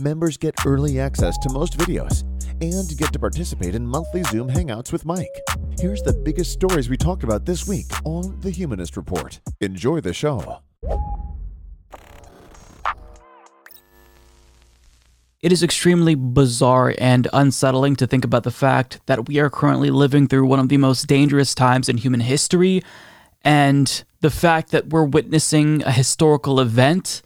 Members get early access to most videos and get to participate in monthly Zoom hangouts with Mike. Here's the biggest stories we talked about this week on The Humanist Report. Enjoy the show. It is extremely bizarre and unsettling to think about the fact that we are currently living through one of the most dangerous times in human history, and the fact that we're witnessing a historical event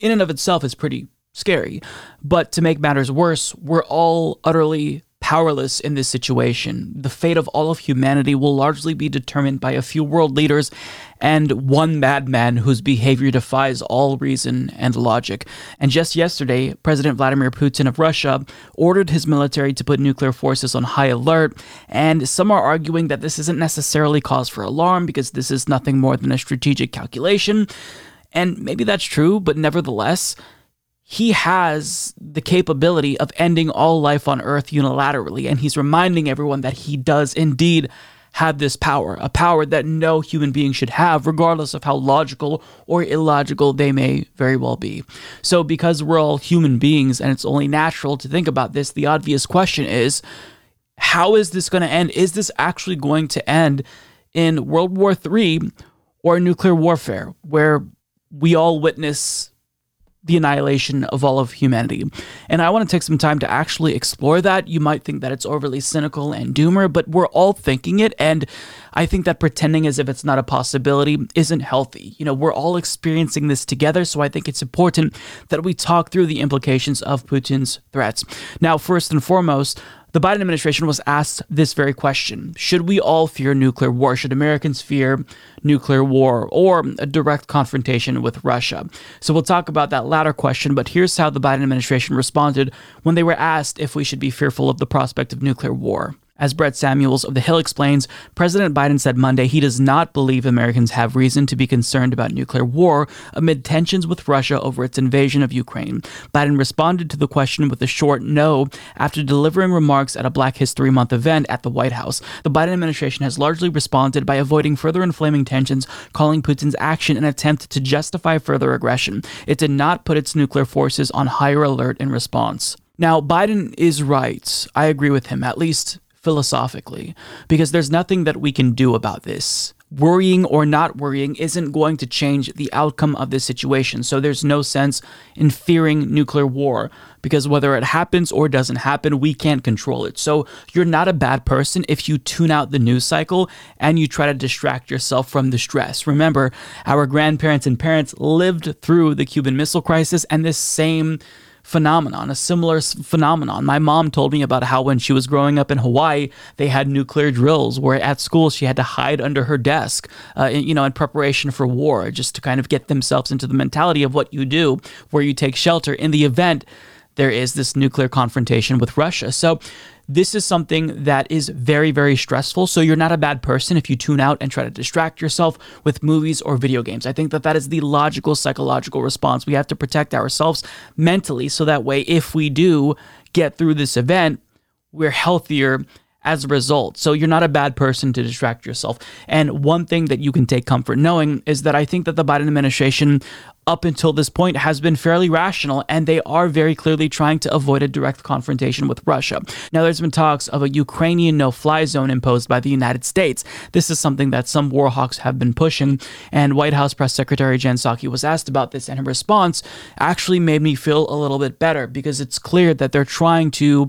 in and of itself is pretty scary. But to make matters worse, we're all utterly powerless in this situation. The fate of all of humanity will largely be determined by a few world leaders and one madman whose behavior defies all reason and logic. And just yesterday, President Vladimir Putin of Russia ordered his military to put nuclear forces on high alert, and some are arguing that this isn't necessarily cause for alarm because this is nothing more than a strategic calculation. And maybe that's true, but nevertheless, he has the capability of ending all life on Earth unilaterally, and he's reminding everyone that he does indeed have this power, a power that no human being should have, regardless of how logical or illogical they may very well be. So, because we're all human beings and it's only natural to think about this, the obvious question is how is this going to end? Is this actually going to end in World War III or nuclear warfare, where we all witness the annihilation of all of humanity. And I want to take some time to actually explore that. You might think that it's overly cynical and doomer, but we're all thinking it. And I think that pretending as if it's not a possibility isn't healthy. You know, we're all experiencing this together. So I think it's important that we talk through the implications of Putin's threats. Now, first and foremost, the Biden administration was asked this very question Should we all fear nuclear war? Should Americans fear nuclear war or a direct confrontation with Russia? So we'll talk about that latter question, but here's how the Biden administration responded when they were asked if we should be fearful of the prospect of nuclear war. As Brett Samuels of The Hill explains, President Biden said Monday he does not believe Americans have reason to be concerned about nuclear war amid tensions with Russia over its invasion of Ukraine. Biden responded to the question with a short no after delivering remarks at a Black History Month event at the White House. The Biden administration has largely responded by avoiding further inflaming tensions, calling Putin's action an attempt to justify further aggression. It did not put its nuclear forces on higher alert in response. Now, Biden is right. I agree with him, at least philosophically, because there's nothing that we can do about this. Worrying or not worrying isn't going to change the outcome of this situation. So there's no sense in fearing nuclear war because whether it happens or doesn't happen, we can't control it. So you're not a bad person if you tune out the news cycle and you try to distract yourself from the stress. Remember, our grandparents and parents lived through the Cuban Missile Crisis and this same phenomenon, a similar phenomenon. My mom told me about how when she was growing up in Hawaii, they had nuclear drills where at school she had to hide under her desk, uh, you know, in preparation for war, just to kind of get themselves into the mentality of what you do, where you take shelter in the event there is this nuclear confrontation with Russia. So this is something that is very, very stressful. So you're not a bad person if you tune out and try to distract yourself with movies or video games. I think that that is the logical psychological response. We have to protect ourselves mentally so that way, if we do get through this event, we're healthier as a result. So you're not a bad person to distract yourself. And one thing that you can take comfort knowing is that I think that the Biden administration up until this point has been fairly rational and they are very clearly trying to avoid a direct confrontation with Russia. Now there's been talks of a Ukrainian no-fly zone imposed by the United States. This is something that some war hawks have been pushing and White House press secretary Jen Psaki was asked about this and her response actually made me feel a little bit better because it's clear that they're trying to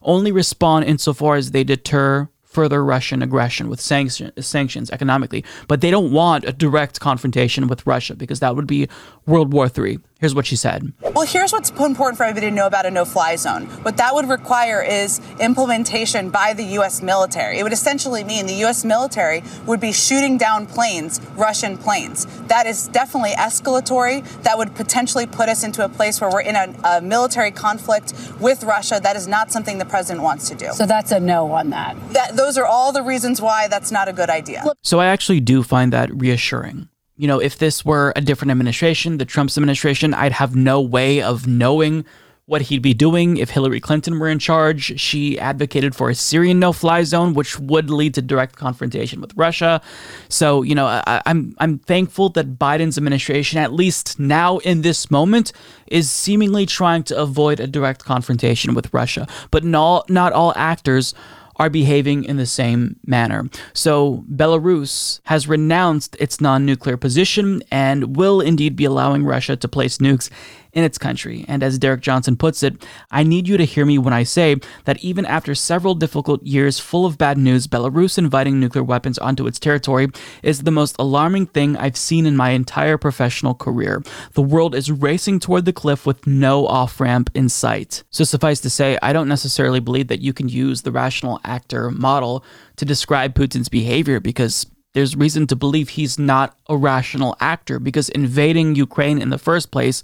only respond insofar as they deter further Russian aggression with sanction, sanctions economically. But they don't want a direct confrontation with Russia because that would be World War III. Here's what she said. Well, here's what's important for everybody to know about a no fly zone. What that would require is implementation by the U.S. military. It would essentially mean the U.S. military would be shooting down planes, Russian planes. That is definitely escalatory. That would potentially put us into a place where we're in a, a military conflict with Russia. That is not something the president wants to do. So that's a no on that. that those are all the reasons why that's not a good idea. So I actually do find that reassuring. You know, if this were a different administration, the Trump's administration, I'd have no way of knowing what he'd be doing if Hillary Clinton were in charge. She advocated for a Syrian no-fly zone, which would lead to direct confrontation with Russia. So, you know, I, I'm I'm thankful that Biden's administration, at least now in this moment, is seemingly trying to avoid a direct confrontation with Russia. But not not all actors are behaving in the same manner. So, Belarus has renounced its non nuclear position and will indeed be allowing Russia to place nukes in its country. And as Derek Johnson puts it, I need you to hear me when I say that even after several difficult years full of bad news, Belarus inviting nuclear weapons onto its territory is the most alarming thing I've seen in my entire professional career. The world is racing toward the cliff with no off ramp in sight. So, suffice to say, I don't necessarily believe that you can use the rational actor model to describe Putin's behavior because there's reason to believe he's not a rational actor because invading Ukraine in the first place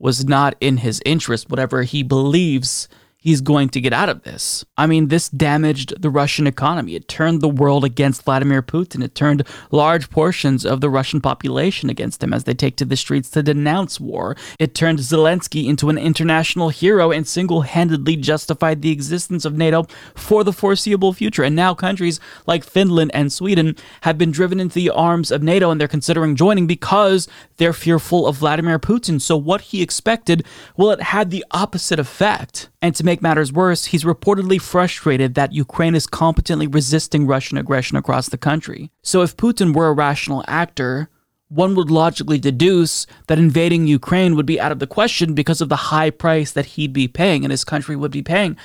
was not in his interest, whatever he believes he's going to get out of this. I mean, this damaged the Russian economy. It turned the world against Vladimir Putin. It turned large portions of the Russian population against him as they take to the streets to denounce war. It turned Zelensky into an international hero and single handedly justified the existence of NATO for the foreseeable future. And now countries like Finland and Sweden have been driven into the arms of NATO and they're considering joining because they're fearful of Vladimir Putin. So, what he expected, well, it had the opposite effect. And to make matters worse, he's reportedly frustrated that Ukraine is competently resisting Russian aggression across the country. So, if Putin were a rational actor, one would logically deduce that invading Ukraine would be out of the question because of the high price that he'd be paying and his country would be paying.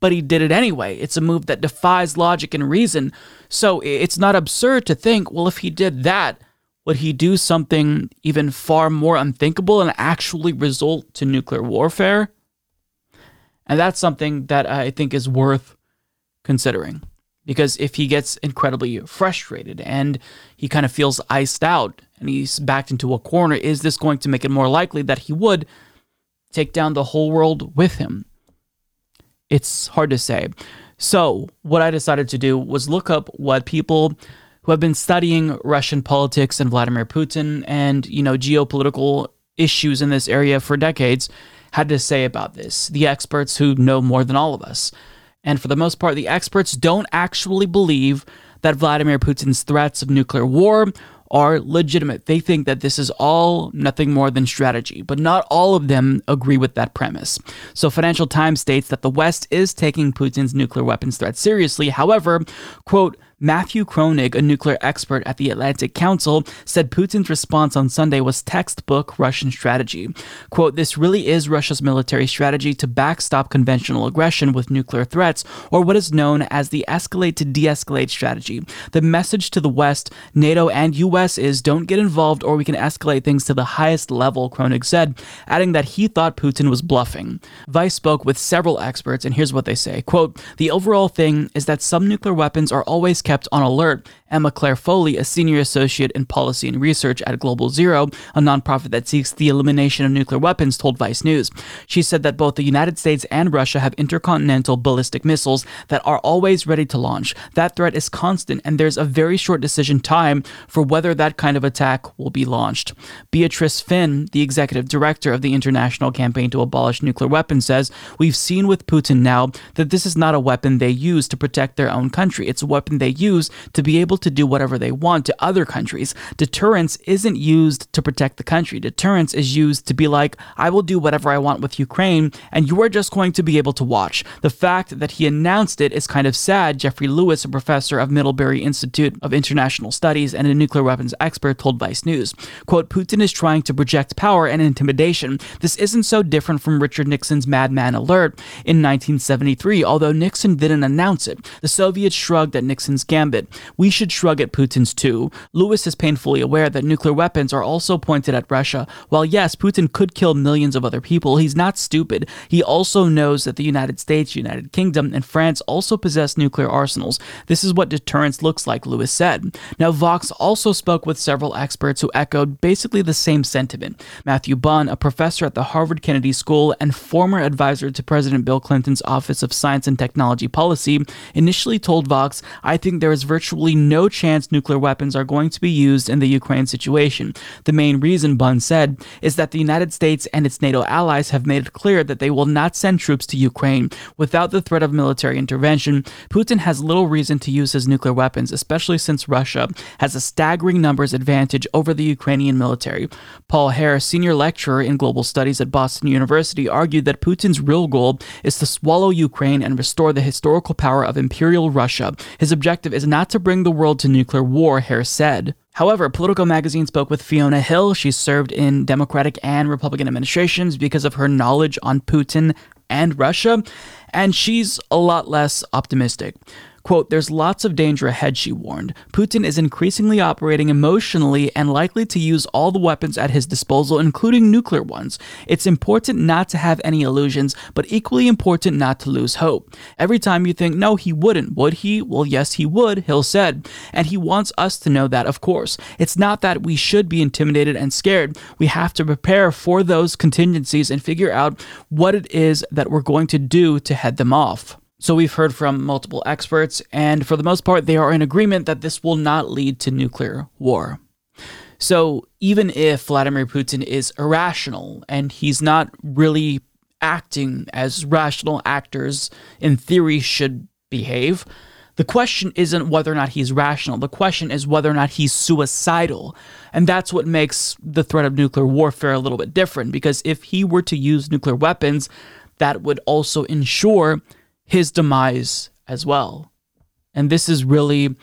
But he did it anyway. It's a move that defies logic and reason. So it's not absurd to think, well, if he did that, would he do something even far more unthinkable and actually result to nuclear warfare? And that's something that I think is worth considering. Because if he gets incredibly frustrated and he kind of feels iced out and he's backed into a corner, is this going to make it more likely that he would take down the whole world with him? It's hard to say. So, what I decided to do was look up what people who have been studying Russian politics and Vladimir Putin and, you know, geopolitical issues in this area for decades had to say about this. The experts who know more than all of us. And for the most part, the experts don't actually believe that Vladimir Putin's threats of nuclear war are legitimate. They think that this is all nothing more than strategy, but not all of them agree with that premise. So, Financial Times states that the West is taking Putin's nuclear weapons threat seriously. However, quote, Matthew Kroenig, a nuclear expert at the Atlantic Council, said Putin's response on Sunday was textbook Russian strategy. Quote, This really is Russia's military strategy to backstop conventional aggression with nuclear threats, or what is known as the escalate to de escalate strategy. The message to the West, NATO, and US is don't get involved or we can escalate things to the highest level, Kroenig said, adding that he thought Putin was bluffing. Vice spoke with several experts, and here's what they say Quote, The overall thing is that some nuclear weapons are always kept on alert. Emma Claire Foley, a senior associate in policy and research at Global Zero, a nonprofit that seeks the elimination of nuclear weapons, told Vice News. She said that both the United States and Russia have intercontinental ballistic missiles that are always ready to launch. That threat is constant, and there's a very short decision time for whether that kind of attack will be launched. Beatrice Fihn, the executive director of the International Campaign to Abolish Nuclear Weapons, says, We've seen with Putin now that this is not a weapon they use to protect their own country. It's a weapon they use to be able to do whatever they want to other countries. Deterrence isn't used to protect the country. Deterrence is used to be like, I will do whatever I want with Ukraine, and you are just going to be able to watch. The fact that he announced it is kind of sad. Jeffrey Lewis, a professor of Middlebury Institute of International Studies and a nuclear weapons expert, told Vice News. Quote, Putin is trying to project power and intimidation. This isn't so different from Richard Nixon's Madman Alert in 1973, although Nixon didn't announce it. The Soviets shrugged at Nixon's gambit, we should shrug at Putin's too. Lewis is painfully aware that nuclear weapons are also pointed at Russia. While yes, Putin could kill millions of other people, he's not stupid. He also knows that the United States, United Kingdom, and France also possess nuclear arsenals. This is what deterrence looks like, Lewis said. Now, Vox also spoke with several experts who echoed basically the same sentiment. Matthew Bunn, a professor at the Harvard Kennedy School and former advisor to President Bill Clinton's Office of Science and Technology Policy, initially told Vox, I think there is virtually no chance nuclear weapons are going to be used in the Ukraine situation. The main reason, Bunn said, is that the United States and its NATO allies have made it clear that they will not send troops to Ukraine. Without the threat of military intervention, Putin has little reason to use his nuclear weapons, especially since Russia has a staggering numbers advantage over the Ukrainian military. Paul Hare, senior lecturer in global studies at Boston University, argued that Putin's real goal is to swallow Ukraine and restore the historical power of Imperial Russia. His objective is not to bring the world to nuclear war, Harris said. However, Politico magazine spoke with Fiona Hill. She served in Democratic and Republican administrations because of her knowledge on Putin and Russia, and she's a lot less optimistic. Quote, there's lots of danger ahead, she warned. Putin is increasingly operating emotionally and likely to use all the weapons at his disposal, including nuclear ones. It's important not to have any illusions, but equally important not to lose hope. Every time you think, no, he wouldn't, would he? Well, yes, he would, Hill said. And he wants us to know that, of course. It's not that we should be intimidated and scared. We have to prepare for those contingencies and figure out what it is that we're going to do to head them off. So we've heard from multiple experts, and for the most part, they are in agreement that this will not lead to nuclear war. So even if Vladimir Putin is irrational and he's not really acting as rational actors in theory should behave, the question isn't whether or not he's rational. The question is whether or not he's suicidal. And that's what makes the threat of nuclear warfare a little bit different because if he were to use nuclear weapons, that would also ensure his demise as well. And this is really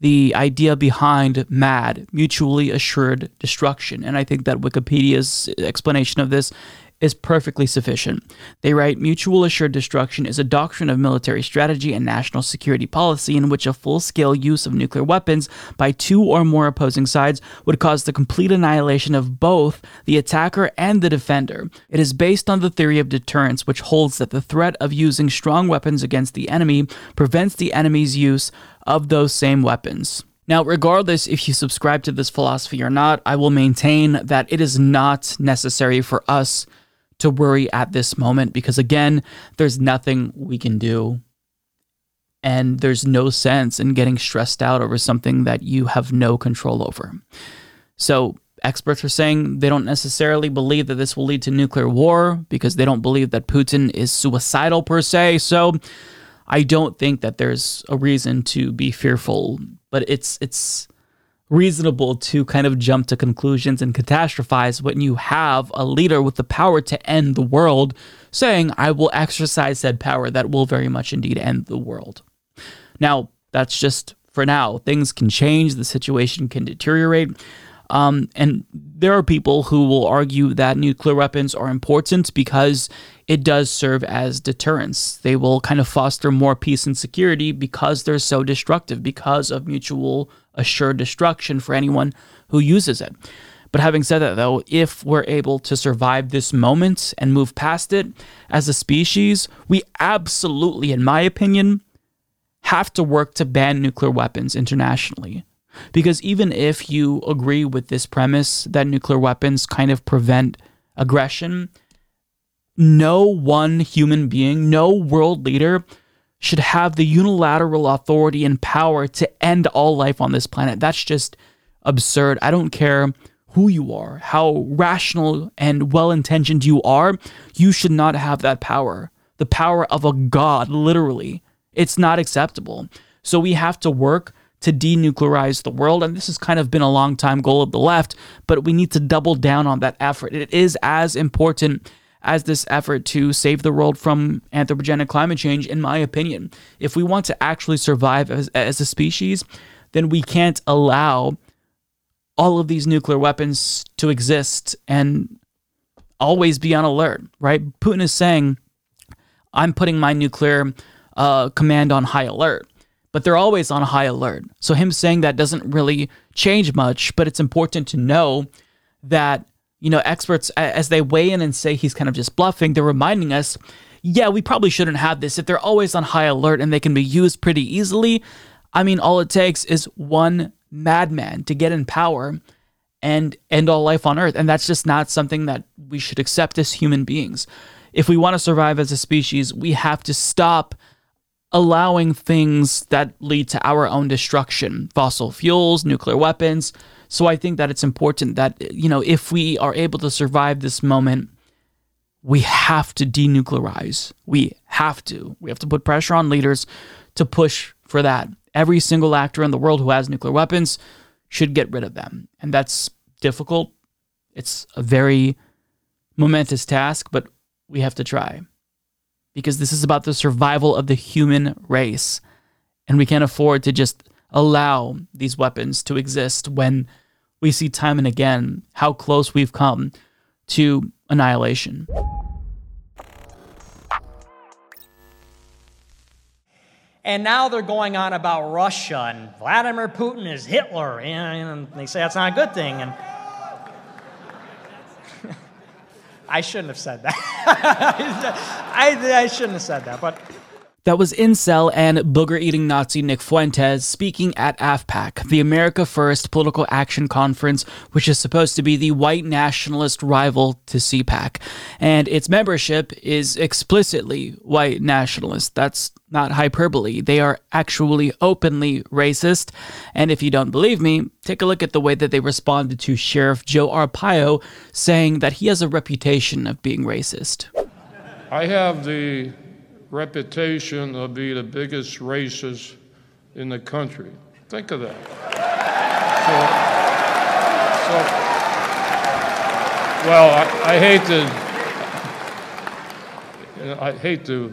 the idea behind MAD, mutually assured destruction. And I think that Wikipedia's explanation of this is perfectly sufficient. They write Mutual assured destruction is a doctrine of military strategy and national security policy in which a full scale use of nuclear weapons by two or more opposing sides would cause the complete annihilation of both the attacker and the defender. It is based on the theory of deterrence, which holds that the threat of using strong weapons against the enemy prevents the enemy's use of those same weapons. Now, regardless if you subscribe to this philosophy or not, I will maintain that it is not necessary for us to worry at this moment because, again, there's nothing we can do. And there's no sense in getting stressed out over something that you have no control over. So, experts are saying they don't necessarily believe that this will lead to nuclear war because they don't believe that Putin is suicidal per se. So, I don't think that there's a reason to be fearful, but it's it's reasonable to kind of jump to conclusions and catastrophize when you have a leader with the power to end the world saying, I will exercise said power that will very much indeed end the world. Now, that's just for now. Things can change, the situation can deteriorate. Um, and there are people who will argue that nuclear weapons are important because it does serve as deterrence. They will kind of foster more peace and security because they're so destructive, because of mutual assured destruction for anyone who uses it. But having said that, though, if we're able to survive this moment and move past it as a species, we absolutely, in my opinion, have to work to ban nuclear weapons internationally. Because even if you agree with this premise that nuclear weapons kind of prevent aggression, no one human being, no world leader should have the unilateral authority and power to end all life on this planet. That's just absurd. I don't care who you are, how rational and well intentioned you are, you should not have that power. The power of a god, literally. It's not acceptable. So we have to work to denuclearize the world. And this has kind of been a long time goal of the left, but we need to double down on that effort. It is as important as this effort to save the world from anthropogenic climate change, in my opinion. If we want to actually survive as, as a species, then we can't allow all of these nuclear weapons to exist and always be on alert, right? Putin is saying, I'm putting my nuclear uh, command on high alert but they're always on high alert. So him saying that doesn't really change much, but it's important to know that, you know, experts, as they weigh in and say he's kind of just bluffing, they're reminding us, yeah, we probably shouldn't have this. If they're always on high alert and they can be used pretty easily, I mean, all it takes is one madman to get in power and end all life on Earth. And that's just not something that we should accept as human beings. If we want to survive as a species, we have to stop allowing things that lead to our own destruction fossil fuels, nuclear weapons. So I think that it's important that, you know, if we are able to survive this moment, we have to denuclearize. We have to. We have to put pressure on leaders to push for that. Every single actor in the world who has nuclear weapons should get rid of them. And that's difficult. It's a very momentous task, but we have to try because this is about the survival of the human race. And we can't afford to just allow these weapons to exist when we see time and again how close we've come to annihilation. And now they're going on about Russia and Vladimir Putin is Hitler. And they say that's not a good thing. And I shouldn't have said that. I, I shouldn't have said that, but. That was incel and booger eating Nazi Nick Fuentes speaking at AFPAC, the America First Political Action Conference, which is supposed to be the white nationalist rival to CPAC. And its membership is explicitly white nationalist. That's not hyperbole. They are actually openly racist. And if you don't believe me, take a look at the way that they responded to Sheriff Joe Arpaio saying that he has a reputation of being racist. I have the reputation of being the biggest racist in the country. Think of that. So, so well, I, I hate to, I hate to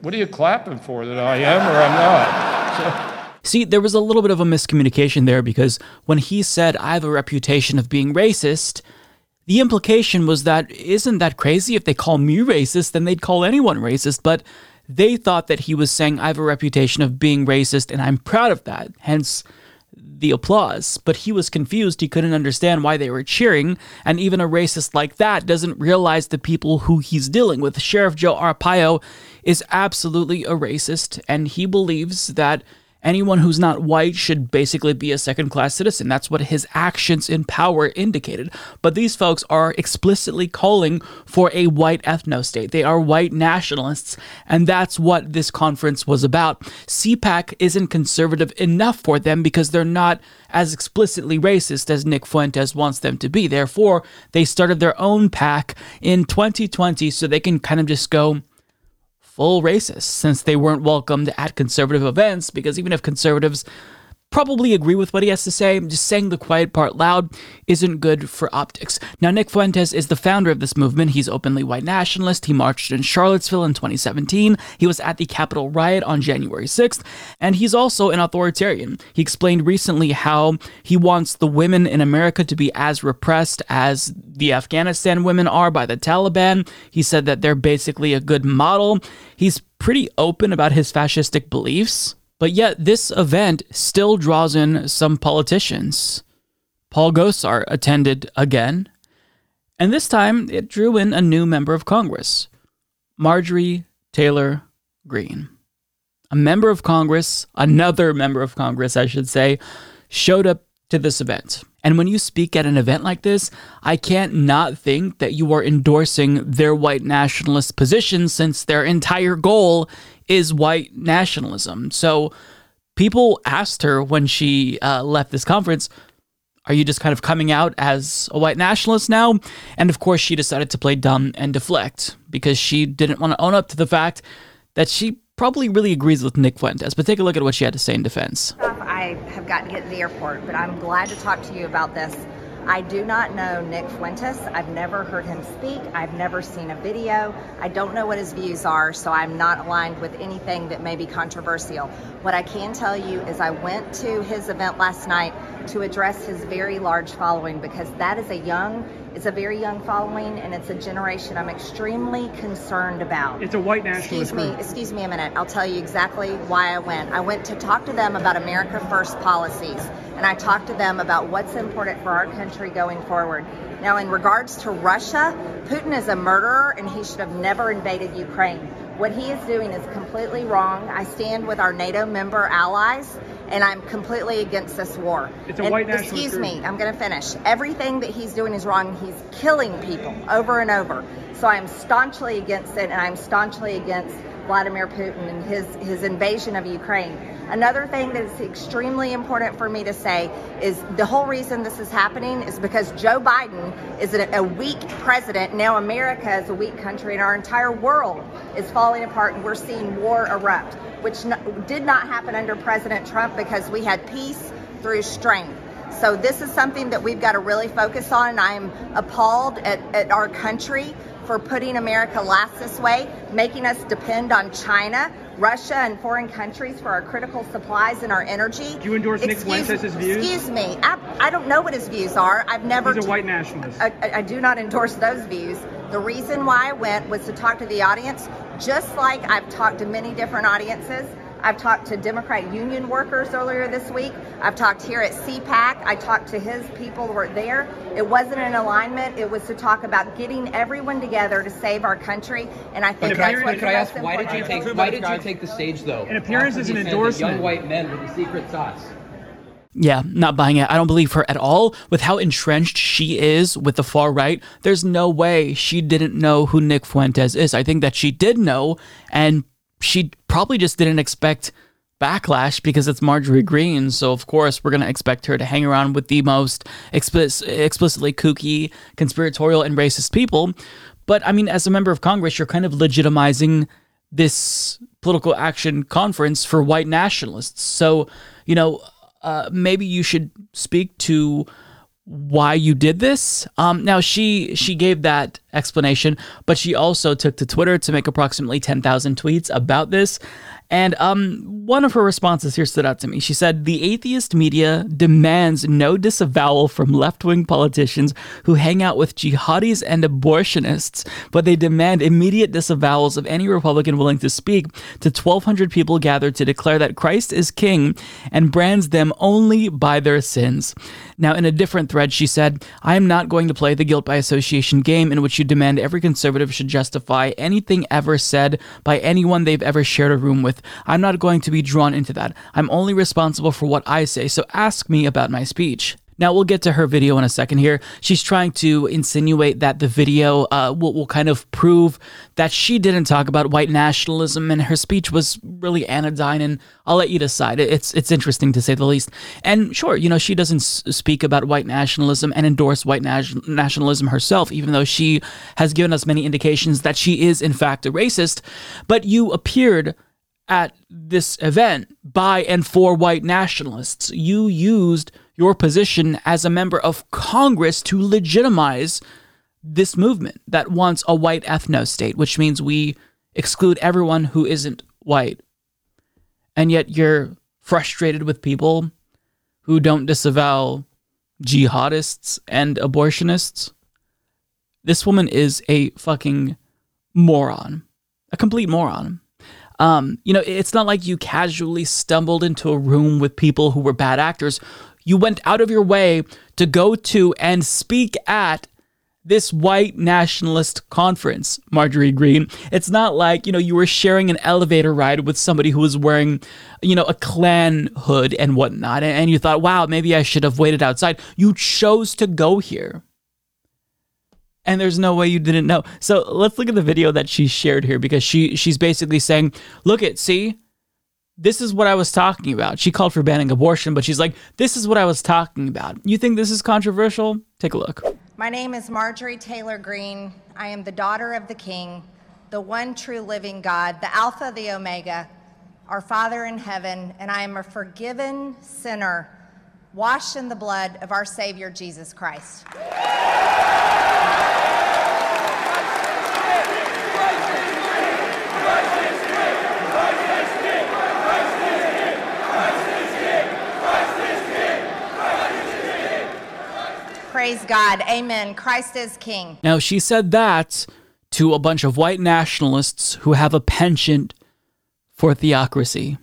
what are you clapping for? That I am or I'm not? See, there was a little bit of a miscommunication there because when he said, I have a reputation of being racist, the implication was that isn't that crazy? If they call me racist, then they'd call anyone racist. But they thought that he was saying, I have a reputation of being racist and I'm proud of that. Hence, the applause, but he was confused. He couldn't understand why they were cheering, and even a racist like that doesn't realize the people who he's dealing with. Sheriff Joe Arpaio is absolutely a racist, and he believes that anyone who's not white should basically be a second class citizen. That's what his actions in power indicated. But these folks are explicitly calling for a white ethno state. They are white nationalists, and that's what this conference was about. CPAC isn't conservative enough for them because they're not as explicitly racist as Nick Fuentes wants them to be. Therefore, they started their own pack in 2020 so they can kind of just go, full racist since they weren't welcomed at conservative events because even if conservatives probably agree with what he has to say. Just saying the quiet part loud isn't good for optics. Now, Nick Fuentes is the founder of this movement. He's openly white nationalist. He marched in Charlottesville in 2017. He was at the Capitol riot on January 6th. And he's also an authoritarian. He explained recently how he wants the women in America to be as repressed as the Afghanistan women are by the Taliban. He said that they're basically a good model. He's pretty open about his fascistic beliefs. But yet, this event still draws in some politicians. Paul Gosar attended again, and this time it drew in a new member of Congress, Marjorie Taylor Greene. A member of Congress, another member of Congress, I should say, showed up to this event. And when you speak at an event like this, I can't not think that you are endorsing their white nationalist position since their entire goal is white nationalism. So people asked her when she uh, left this conference, Are you just kind of coming out as a white nationalist now? And of course, she decided to play dumb and deflect because she didn't want to own up to the fact that she probably really agrees with Nick Fuentes. But take a look at what she had to say in defense. I have got to get to the airport, but I'm glad to talk to you about this. I do not know Nick Fuentes. I've never heard him speak. I've never seen a video. I don't know what his views are, so I'm not aligned with anything that may be controversial. What I can tell you is I went to his event last night to address his very large following because that is a young It's a very young following, and it's a generation I'm extremely concerned about. It's a white nationalist Excuse me, group. excuse me a minute. I'll tell you exactly why I went. I went to talk to them about America First policies, and I talked to them about what's important for our country going forward. Now, in regards to Russia, Putin is a murderer, and he should have never invaded Ukraine. What he is doing is completely wrong. I stand with our NATO member allies, and I'm completely against this war. It's a And white nationalist Excuse me, I'm going to finish. Everything that he's doing is wrong. He's killing people over and over. So I'm staunchly against it, and I'm staunchly against Vladimir Putin and his, his invasion of Ukraine. Another thing that is extremely important for me to say is the whole reason this is happening is because Joe Biden is a, weak president. Now America is a weak country, and our entire world is falling apart, and we're seeing war erupt, which did not happen under President Trump because we had peace through strength. So this is something that we've got to really focus on. And I'm appalled at, at our country for putting America last this way, making us depend on China, Russia, and foreign countries for our critical supplies and our energy. Do you endorse Nick Excuse- Fuentes' views? Excuse me. I, I don't know what his views are. I've never. He's a white nationalist. I- I do not endorse those views. The reason why I went was to talk to the audience, just like I've talked to many different audiences. I've talked to Democrat union workers earlier this week. I've talked here at CPAC. I talked to his people who were there. It wasn't an alignment. It was to talk about getting everyone together to save our country. And I think that's could I- what's Could I ask most why did you important. take why did you take the stage though? An appearance is an he said that endorsement. Young white men with the secret sauce. Yeah, not buying it. I don't believe her at all. With how entrenched she is with the far right, there's no way she didn't know who Nick Fuentes is. I think that she did know, and she probably just didn't expect backlash because it's Marjorie Greene. So, of course, we're going to expect her to hang around with the most explic- explicitly kooky, conspiratorial, and racist people. But, I mean, as a member of Congress, you're kind of legitimizing this political action conference for white nationalists. So, you know, uh, maybe you should speak to why you did this. Um, now she she gave that explanation, but she also took to Twitter to make approximately ten thousand tweets about this. And um, one of her responses here stood out to me. She said, The atheist media demands no disavowal from left wing politicians who hang out with jihadis and abortionists, but they demand immediate disavowals of any Republican willing to speak to 1,200 people gathered to declare that Christ is king and brands them only by their sins. Now, in a different thread, she said, I am not going to play the guilt by association game in which you demand every conservative should justify anything ever said by anyone they've ever shared a room with. I'm not going to be drawn into that. I'm only responsible for what I say, so ask me about my speech. Now, we'll get to her video in a second here. She's trying to insinuate that the video uh, will, will kind of prove that she didn't talk about white nationalism and her speech was really anodyne, and I'll let you decide. It's, it's interesting to say the least. And sure, you know, she doesn't speak about white nationalism and endorse white nation- nationalism herself, even though she has given us many indications that she is, in fact, a racist. But you appeared at this event by and for white nationalists. You used your position as a member of Congress to legitimize this movement that wants a white ethno state, which means we exclude everyone who isn't white. And yet you're frustrated with people who don't disavow jihadists and abortionists. This woman is a fucking moron, a complete moron. Um, you know, it's not like you casually stumbled into a room with people who were bad actors. You went out of your way to go to and speak at this white nationalist conference, Marjorie Greene. It's not like, you know, you were sharing an elevator ride with somebody who was wearing, you know, a Klan hood and whatnot, and you thought, wow, maybe I should have waited outside. You chose to go here and there's no way you didn't know. So let's look at the video that she shared here because she she's basically saying, "Look at see, this is what I was talking about." She called for banning abortion, but she's like, "This is what I was talking about." You think this is controversial? Take a look. My name is Marjorie Taylor Greene. I am the daughter of the King, the one true living God, the Alpha, the Omega, our Father in heaven, and I am a forgiven sinner, washed in the blood of our Savior Jesus Christ. Praise God. Amen. Christ is King. Now, she said that to a bunch of white nationalists who have a penchant for theocracy.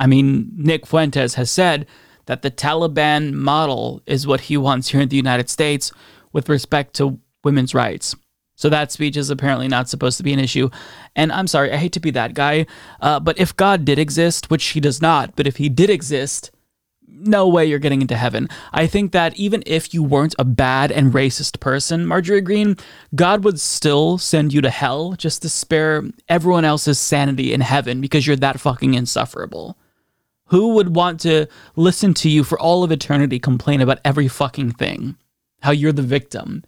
I mean, Nick Fuentes has said that the Taliban model is what he wants here in the United States with respect to women's rights. So that speech is apparently not supposed to be an issue. And I'm sorry, I hate to be that guy, uh, but if God did exist, which he does not, but if he did exist, no way you're getting into heaven. I think that even if you weren't a bad and racist person, Marjorie Greene, God would still send you to hell just to spare everyone else's sanity in heaven because you're that fucking insufferable. Who would want to listen to you for all of eternity complain about every fucking thing? How you're the victim.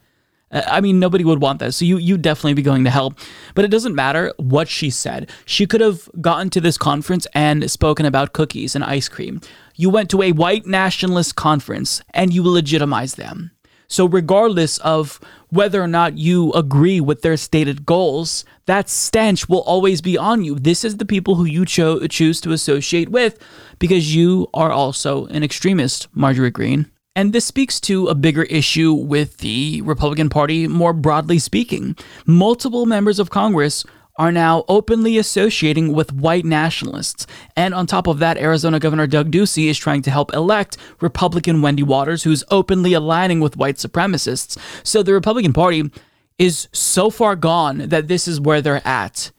Uh, I mean, nobody would want that. So you you definitely be going to hell. But it doesn't matter what she said. She could have gotten to this conference and spoken about cookies and ice cream. You went to a white nationalist conference and you legitimize them. So regardless of whether or not you agree with their stated goals, that stench will always be on you. This is the people who you cho- choose to associate with because you are also an extremist, Marjorie Greene. And this speaks to a bigger issue with the Republican Party more broadly speaking. Multiple members of Congress are now openly associating with white nationalists. And on top of that, Arizona Governor Doug Ducey is trying to help elect Republican Wendy Waters, who's openly aligning with white supremacists. So the Republican Party is so far gone that this is where they're at.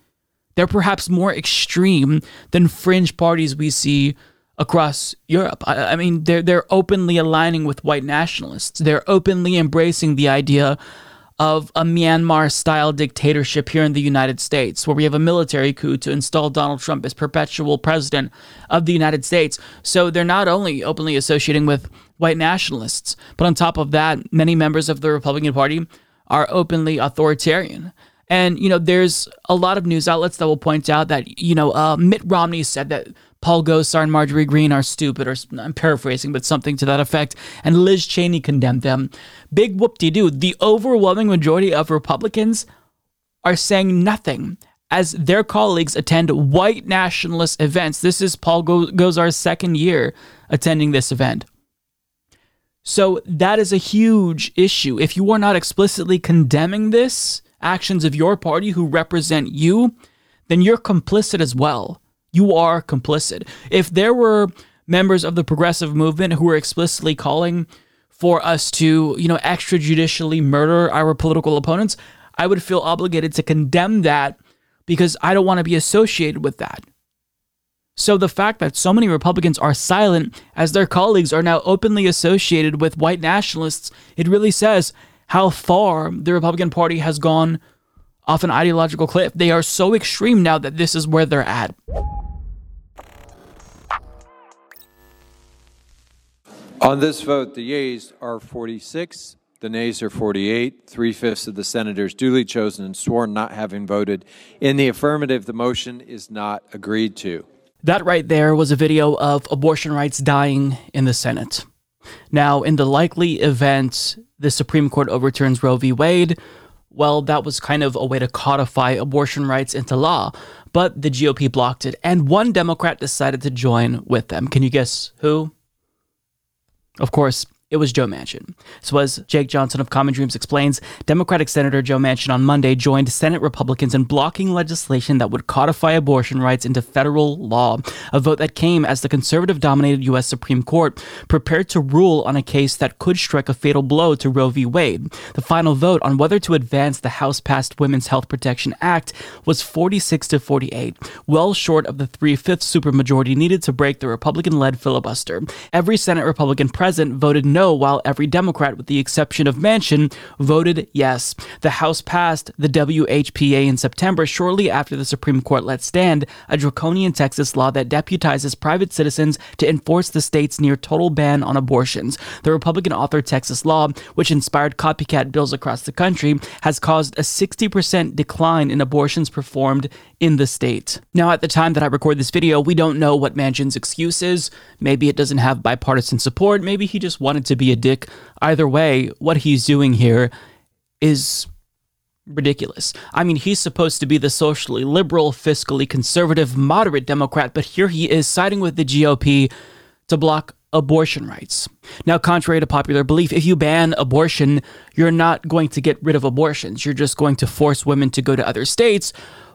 They're perhaps more extreme than fringe parties we see across Europe. I, I, mean, they're they're openly aligning with white nationalists. They're openly embracing the idea of a Myanmar-style dictatorship here in the United States, where we have a military coup to install Donald Trump as perpetual president of the United States. So they're not only openly associating with white nationalists, but on top of that, many members of the Republican Party are openly authoritarian. And, you know, there's a lot of news outlets that will point out that, you know, uh, Mitt Romney said that Paul Gosar and Marjorie Greene are stupid, or I'm paraphrasing, but something to that effect. And Liz Cheney condemned them. Big whoop de doo. The overwhelming majority of Republicans are saying nothing as their colleagues attend white nationalist events. This is Paul Gosar's second year attending this event. So that is a huge issue. If you are not explicitly condemning this, actions of your party who represent you, then you're complicit as well you are complicit. If there were members of the progressive movement who were explicitly calling for us to, you know, extrajudicially murder our political opponents, I would feel obligated to condemn that because I don't want to be associated with that. So the fact that so many Republicans are silent as their colleagues are now openly associated with white nationalists, it really says how far the Republican Party has gone off an ideological cliff. They are so extreme now that this is where they're at. On this vote, the yeas are 46, the nays are 48, three fifths of the senators duly chosen and sworn not having voted in the affirmative. The motion is not agreed to. That right there was a video of abortion rights dying in the Senate. Now, in the likely event the Supreme Court overturns Roe v. Wade, well, that was kind of a way to codify abortion rights into law, but the GOP blocked it, and one Democrat decided to join with them. Can you guess who? Of course, it was Joe Manchin. So, as Jake Johnson of Common Dreams explains, Democratic Senator Joe Manchin on Monday joined Senate Republicans in blocking legislation that would codify abortion rights into federal law, a vote that came as the conservative dominated U.S. Supreme Court prepared to rule on a case that could strike a fatal blow to Roe v. Wade. The final vote on whether to advance the House passed Women's Health Protection Act was 46 to 48, well short of the three fifths supermajority needed to break the Republican led filibuster. Every Senate Republican present voted no, while every Democrat, with the exception of Manchin, voted yes. The House passed the WHPA in September, shortly after the Supreme Court let stand a draconian Texas law that deputizes private citizens to enforce the state's near total ban on abortions. The Republican authored Texas law, which inspired copycat bills across the country, has caused a 60% decline in abortions performed in the state. Now, at the time that I record this video, we don't know what Manchin's excuse is. Maybe it doesn't have bipartisan support. Maybe he just wanted to be a dick. Either way, what he's doing here is ridiculous. I mean, he's supposed to be the socially liberal, fiscally conservative, moderate Democrat, but here he is siding with the GOP to block abortion rights. Now, contrary to popular belief, if you ban abortion, you're not going to get rid of abortions. You're just going to force women to go to other states,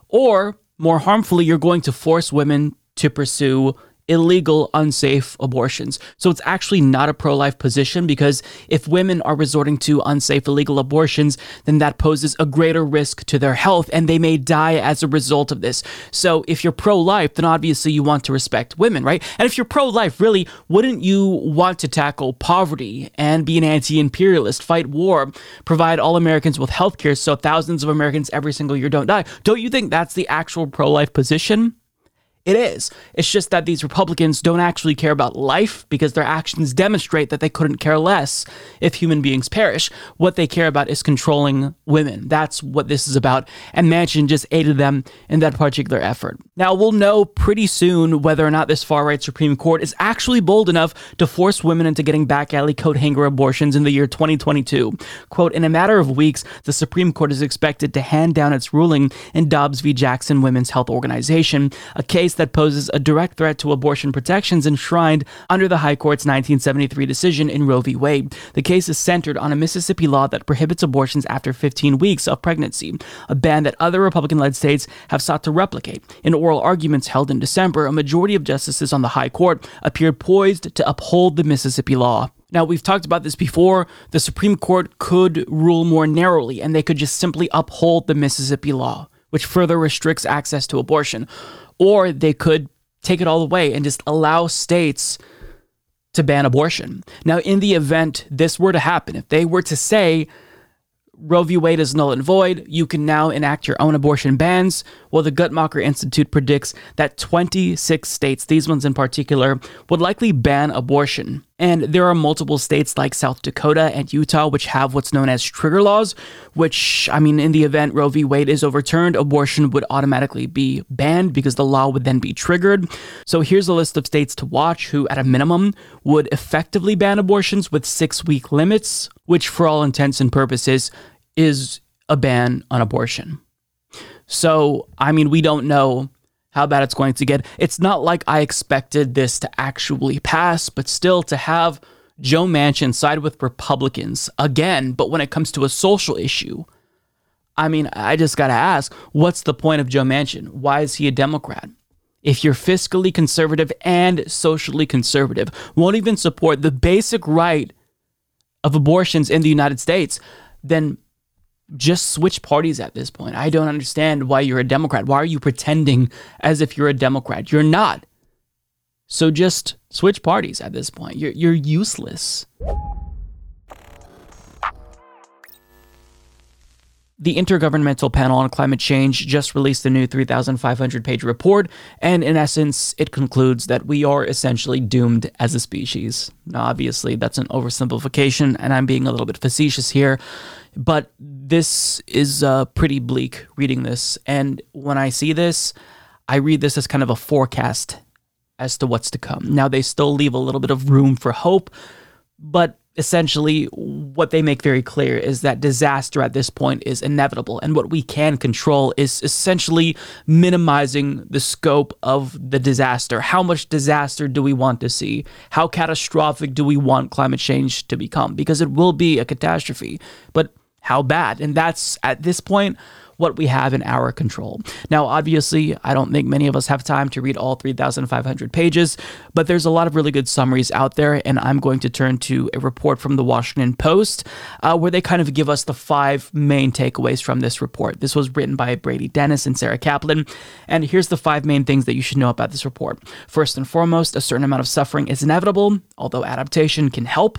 or more harmfully, you're going to force women to pursue illegal, unsafe abortions. So it's actually not a pro life position because if women are resorting to unsafe, illegal abortions, then that poses a greater risk to their health and they may die as a result of this. So if you're pro life, then obviously you want to respect women, right? And if you're pro life, really, wouldn't you want to tackle poverty and be an anti imperialist, fight war, provide all Americans with health care so thousands of Americans every single year don't die? Don't you think that's the actual pro life position? It is. It's just that these Republicans don't actually care about life because their actions demonstrate that they couldn't care less if human beings perish. What they care about is controlling women. That's what this is about. And Manchin just aided them in that particular effort. Now, we'll know pretty soon whether or not this far right Supreme Court is actually bold enough to force women into getting back alley coat hanger abortions in the year 2022. Quote In a matter of weeks, the Supreme Court is expected to hand down its ruling in Dobbs v. Jackson Women's Health Organization, a case that poses a direct threat to abortion protections enshrined under the High Court's 1973 decision in Roe v. Wade. The case is centered on a Mississippi law that prohibits abortions after 15 weeks of pregnancy, a ban that other Republican led states have sought to replicate. In oral arguments held in December, a majority of justices on the High Court appeared poised to uphold the Mississippi law. Now, we've talked about this before. The Supreme Court could rule more narrowly, and they could just simply uphold the Mississippi law, which further restricts access to abortion or they could take it all away and just allow states to ban abortion. Now, in the event this were to happen, if they were to say Roe v. Wade is null and void. You can now enact your own abortion bans. Well, the Guttmacher Institute predicts that 26 states, these ones in particular, would likely ban abortion. And there are multiple states like South Dakota and Utah which have what's known as trigger laws, which, I mean, in the event Roe v. Wade is overturned, abortion would automatically be banned because the law would then be triggered. So here's a list of states to watch who, at a minimum, would effectively ban abortions with six week limits, which, for all intents and purposes, is a ban on abortion. So, I mean, we don't know how bad it's going to get. It's not like I expected this to actually pass, but still to have Joe Manchin side with Republicans again, but when it comes to a social issue, I mean, I just got to ask what's the point of Joe Manchin? Why is he a Democrat? If you're fiscally conservative and socially conservative, won't even support the basic right of abortions in the United States, then just switch parties at this point. I don't understand why you're a Democrat. Why are you pretending as if you're a Democrat? You're not. So just switch parties at this point. You're, you're useless. The Intergovernmental Panel on Climate Change just released a new 3,500 page report, and in essence, it concludes that we are essentially doomed as a species. Now, obviously, that's an oversimplification, and I'm being a little bit facetious here, but this is uh, pretty bleak reading this. And when I see this, I read this as kind of a forecast as to what's to come. Now, they still leave a little bit of room for hope, but essentially what they make very clear is that disaster at this point is inevitable. And what we can control is essentially minimizing the scope of the disaster. How much disaster do we want to see? How catastrophic do we want climate change to become? Because it will be a catastrophe. But how bad? And that's at this point what we have in our control. Now, obviously, I don't think many of us have time to read all 3,500 pages, but there's a lot of really good summaries out there, and I'm going to turn to a report from the Washington Post uh, where they kind of give us the five main takeaways from this report. This was written by Brady Dennis and Sarah Kaplan, and here's the five main things that you should know about this report. First and foremost, a certain amount of suffering is inevitable, although adaptation can help.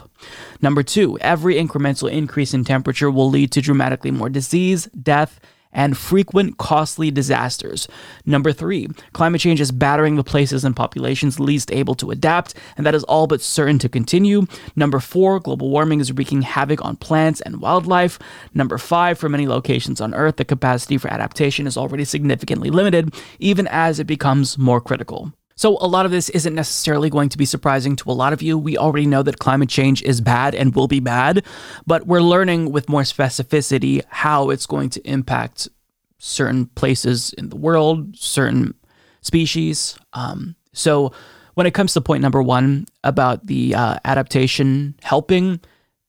Number two, every incremental increase in temperature will lead to dramatically more disease, death, and frequent costly disasters. Number three, climate change is battering the places and populations least able to adapt, and that is all but certain to continue. Number four, global warming is wreaking havoc on plants and wildlife. Number five, for many locations on Earth, the capacity for adaptation is already significantly limited, even as it becomes more critical. So, a lot of this isn't necessarily going to be surprising to a lot of you. We already know that climate change is bad and will be bad, but we're learning with more specificity how it's going to impact certain places in the world, certain species. Um, so, when it comes to point number one about the uh, adaptation helping,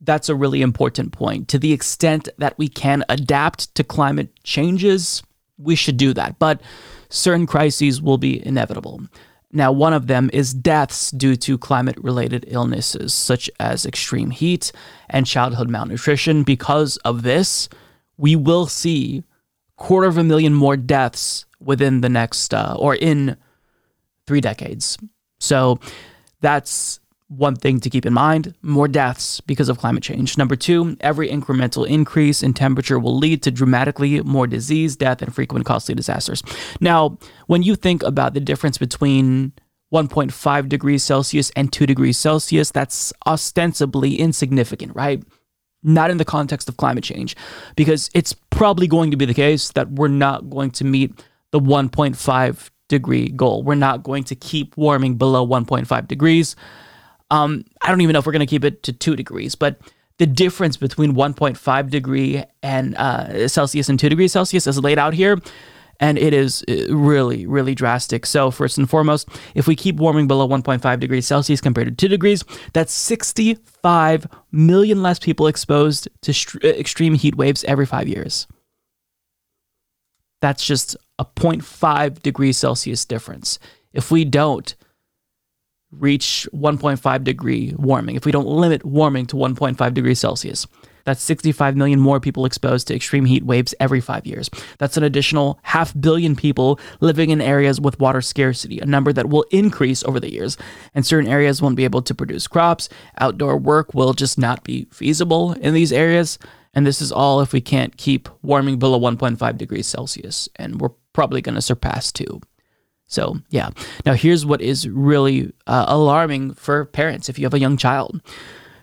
that's a really important point. To the extent that we can adapt to climate changes, we should do that. But certain crises will be inevitable. Now, one of them is deaths due to climate related illnesses, such as extreme heat and childhood malnutrition. Because of this, we will see quarter of a million more deaths within the next, uh, or in three decades. So that's one thing to keep in mind more deaths because of climate change. Number two, every incremental increase in temperature will lead to dramatically more disease, death, and frequent costly disasters. Now, when you think about the difference between 1.5 degrees Celsius and 2 degrees Celsius, that's ostensibly insignificant, right? Not in the context of climate change, because it's probably going to be the case that we're not going to meet the 1.5 degree goal. We're not going to keep warming below 1.5 degrees. Um, I don't even know if we're going to keep it to two degrees, but the difference between 1.5 degree and uh, Celsius and two degrees Celsius is laid out here, and it is uh, really, really drastic. So first and foremost, if we keep warming below 1.5 degrees Celsius compared to two degrees, that's 65 million less people exposed to st- uh, extreme heat waves every five years. That's just a 0.5 degrees Celsius difference. If we don't reach 1.5 degree warming, if we don't limit warming to 1.5 degrees Celsius, that's 65 million more people exposed to extreme heat waves every five years. That's an additional half billion people living in areas with water scarcity, a number that will increase over the years. And certain areas won't be able to produce crops. Outdoor work will just not be feasible in these areas. And this is all if we can't keep warming below 1.5 degrees Celsius. And we're probably going to surpass two. So, yeah. Now, here's what is really uh, alarming for parents if you have a young child.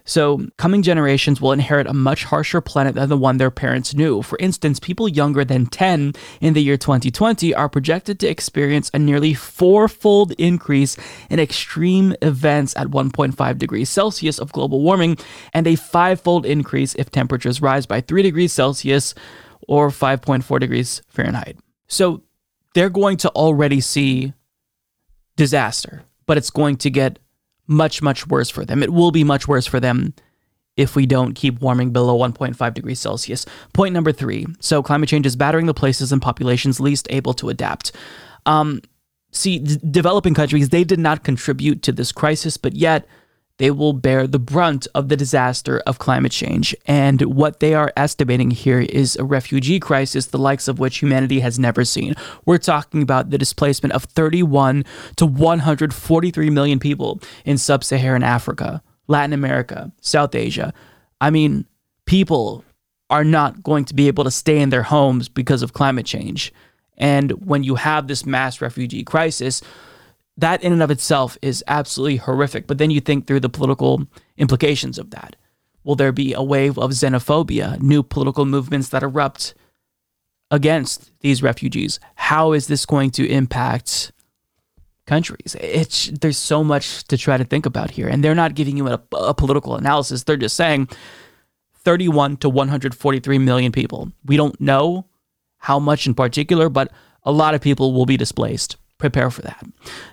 So, coming generations will inherit a much harsher planet than the one their parents knew. For instance, people younger than 10 in the year 2020 are projected to experience a nearly fourfold increase in extreme events at 1.5 degrees Celsius of global warming, and a fivefold increase if temperatures rise by 3 degrees Celsius or 5.4 degrees Fahrenheit. So, they're going to already see disaster, but it's going to get much, much worse for them. It will be much worse for them if we don't keep warming below 1.5 degrees Celsius. Point number three. So, climate change is battering the places and populations least able to adapt. Um, see, d- developing countries, they did not contribute to this crisis, but yet they will bear the brunt of the disaster of climate change. And what they are estimating here is a refugee crisis, the likes of which humanity has never seen. We're talking about the displacement of 31 to 143 million people in sub Saharan Africa, Latin America, South Asia. I mean, people are not going to be able to stay in their homes because of climate change. And when you have this mass refugee crisis, that in and of itself is absolutely horrific. But then you think through the political implications of that. Will there be a wave of xenophobia, new political movements that erupt against these refugees? How is this going to impact countries? It's there's so much to try to think about here, and they're not giving you a, a political analysis. They're just saying 31 to 143 million people. We don't know how much in particular, but a lot of people will be displaced prepare for that.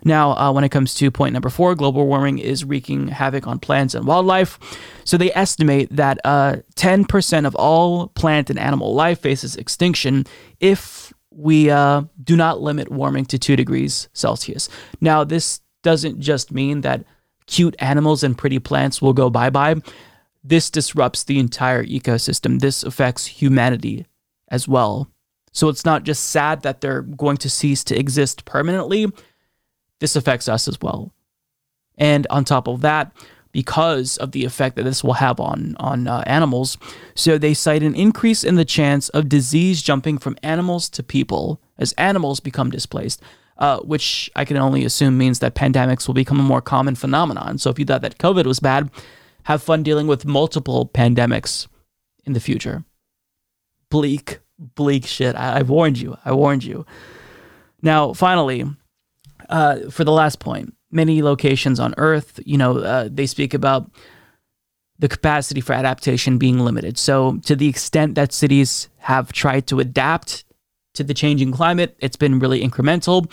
Now, uh, when it comes to point number four, global warming is wreaking havoc on plants and wildlife. So they estimate that uh, 10% of all plant and animal life faces extinction if we uh, do not limit warming to two degrees Celsius. Now, this doesn't just mean that cute animals and pretty plants will go bye bye. This disrupts the entire ecosystem. This affects humanity as well. So it's not just sad that they're going to cease to exist permanently. This affects us as well. And on top of that, because of the effect that this will have on on uh, animals, so they cite an increase in the chance of disease jumping from animals to people as animals become displaced. Uh, which I can only assume means that pandemics will become a more common phenomenon. So if you thought that COVID was bad, have fun dealing with multiple pandemics in the future. Bleak bleak shit. I, have warned you. I warned you. Now, finally, uh, for the last point, many locations on Earth, you know, uh, they speak about the capacity for adaptation being limited. So, to the extent that cities have tried to adapt to the changing climate, it's been really incremental.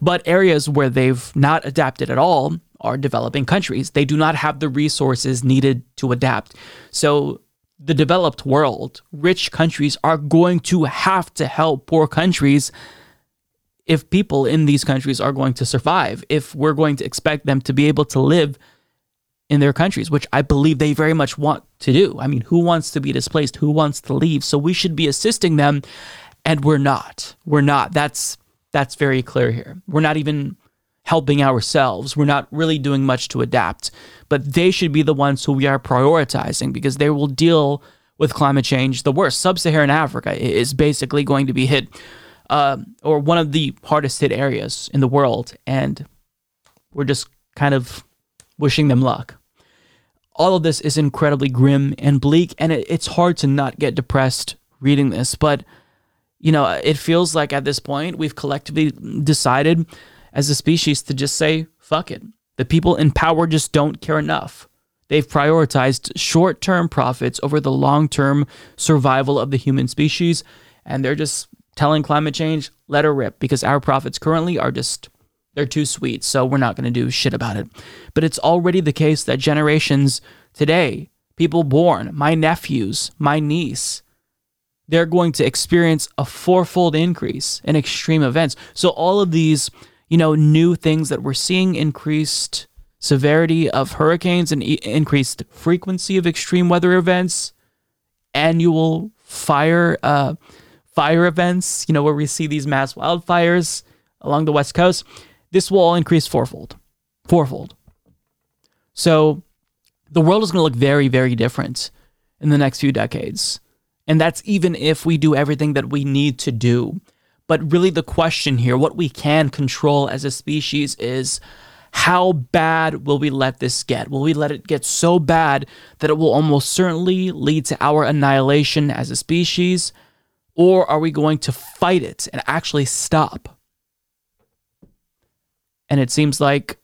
But areas where they've not adapted at all are developing countries. They do not have the resources needed to adapt. So the developed world, rich countries are going to have to help poor countries if people in these countries are going to survive, if we're going to expect them to be able to live in their countries, which I believe they very much want to do. I mean, who wants to be displaced? Who wants to leave? So we should be assisting them and we're not. We're not. That's that's very clear here. We're not even helping ourselves. We're not really doing much to adapt. But they should be the ones who we are prioritizing because they will deal with climate change the worst. Sub-Saharan Africa is basically going to be hit uh, or one of the hardest hit areas in the world and we're just kind of wishing them luck all of this is incredibly grim and bleak, and it, it's hard to not get depressed reading this. But, you know, it feels like at this point we've collectively decided as a species to just say, fuck it. The people in power just don't care enough. They've prioritized short term profits over the long term survival of the human species, and they're just telling climate change, let her rip, because our profits currently are just they're too sweet, so we're not going to do shit about it. But it's already the case that generations today, people born, my nephews, my niece, they're going to experience a fourfold increase in extreme events. So all of these, you know, new things that we're seeing increased severity of hurricanes and e- increased frequency of extreme weather events, annual fire uh, fire events, you know, where we see these mass wildfires along the west coast this will all increase fourfold. Fourfold. So the world is going to look very, very different in the next few decades. And that's even if we do everything that we need to do. But really, the question here, what we can control as a species, is how bad will we let this get? Will we let it get so bad that it will almost certainly lead to our annihilation as a species? Or are we going to fight it and actually stop? And it seems like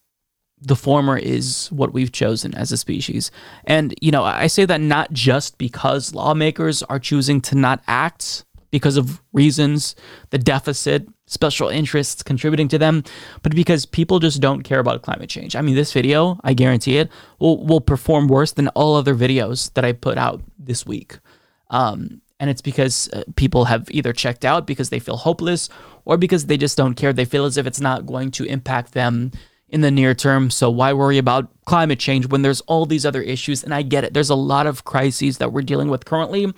the former is what we've chosen as a species. And, you know, I say that not just because lawmakers are choosing to not act because of reasons, the deficit, special interests contributing to them, but because people just don't care about climate change. I mean, this video, I guarantee it, will, will perform worse than all other videos that I put out this week. Um, and it's because uh, people have either checked out because they feel hopeless or because they just don't care. They feel as if it's not going to impact them in the near term. So why worry about climate change when there's all these other issues? And I get it. There's a lot of crises that we're dealing with currently,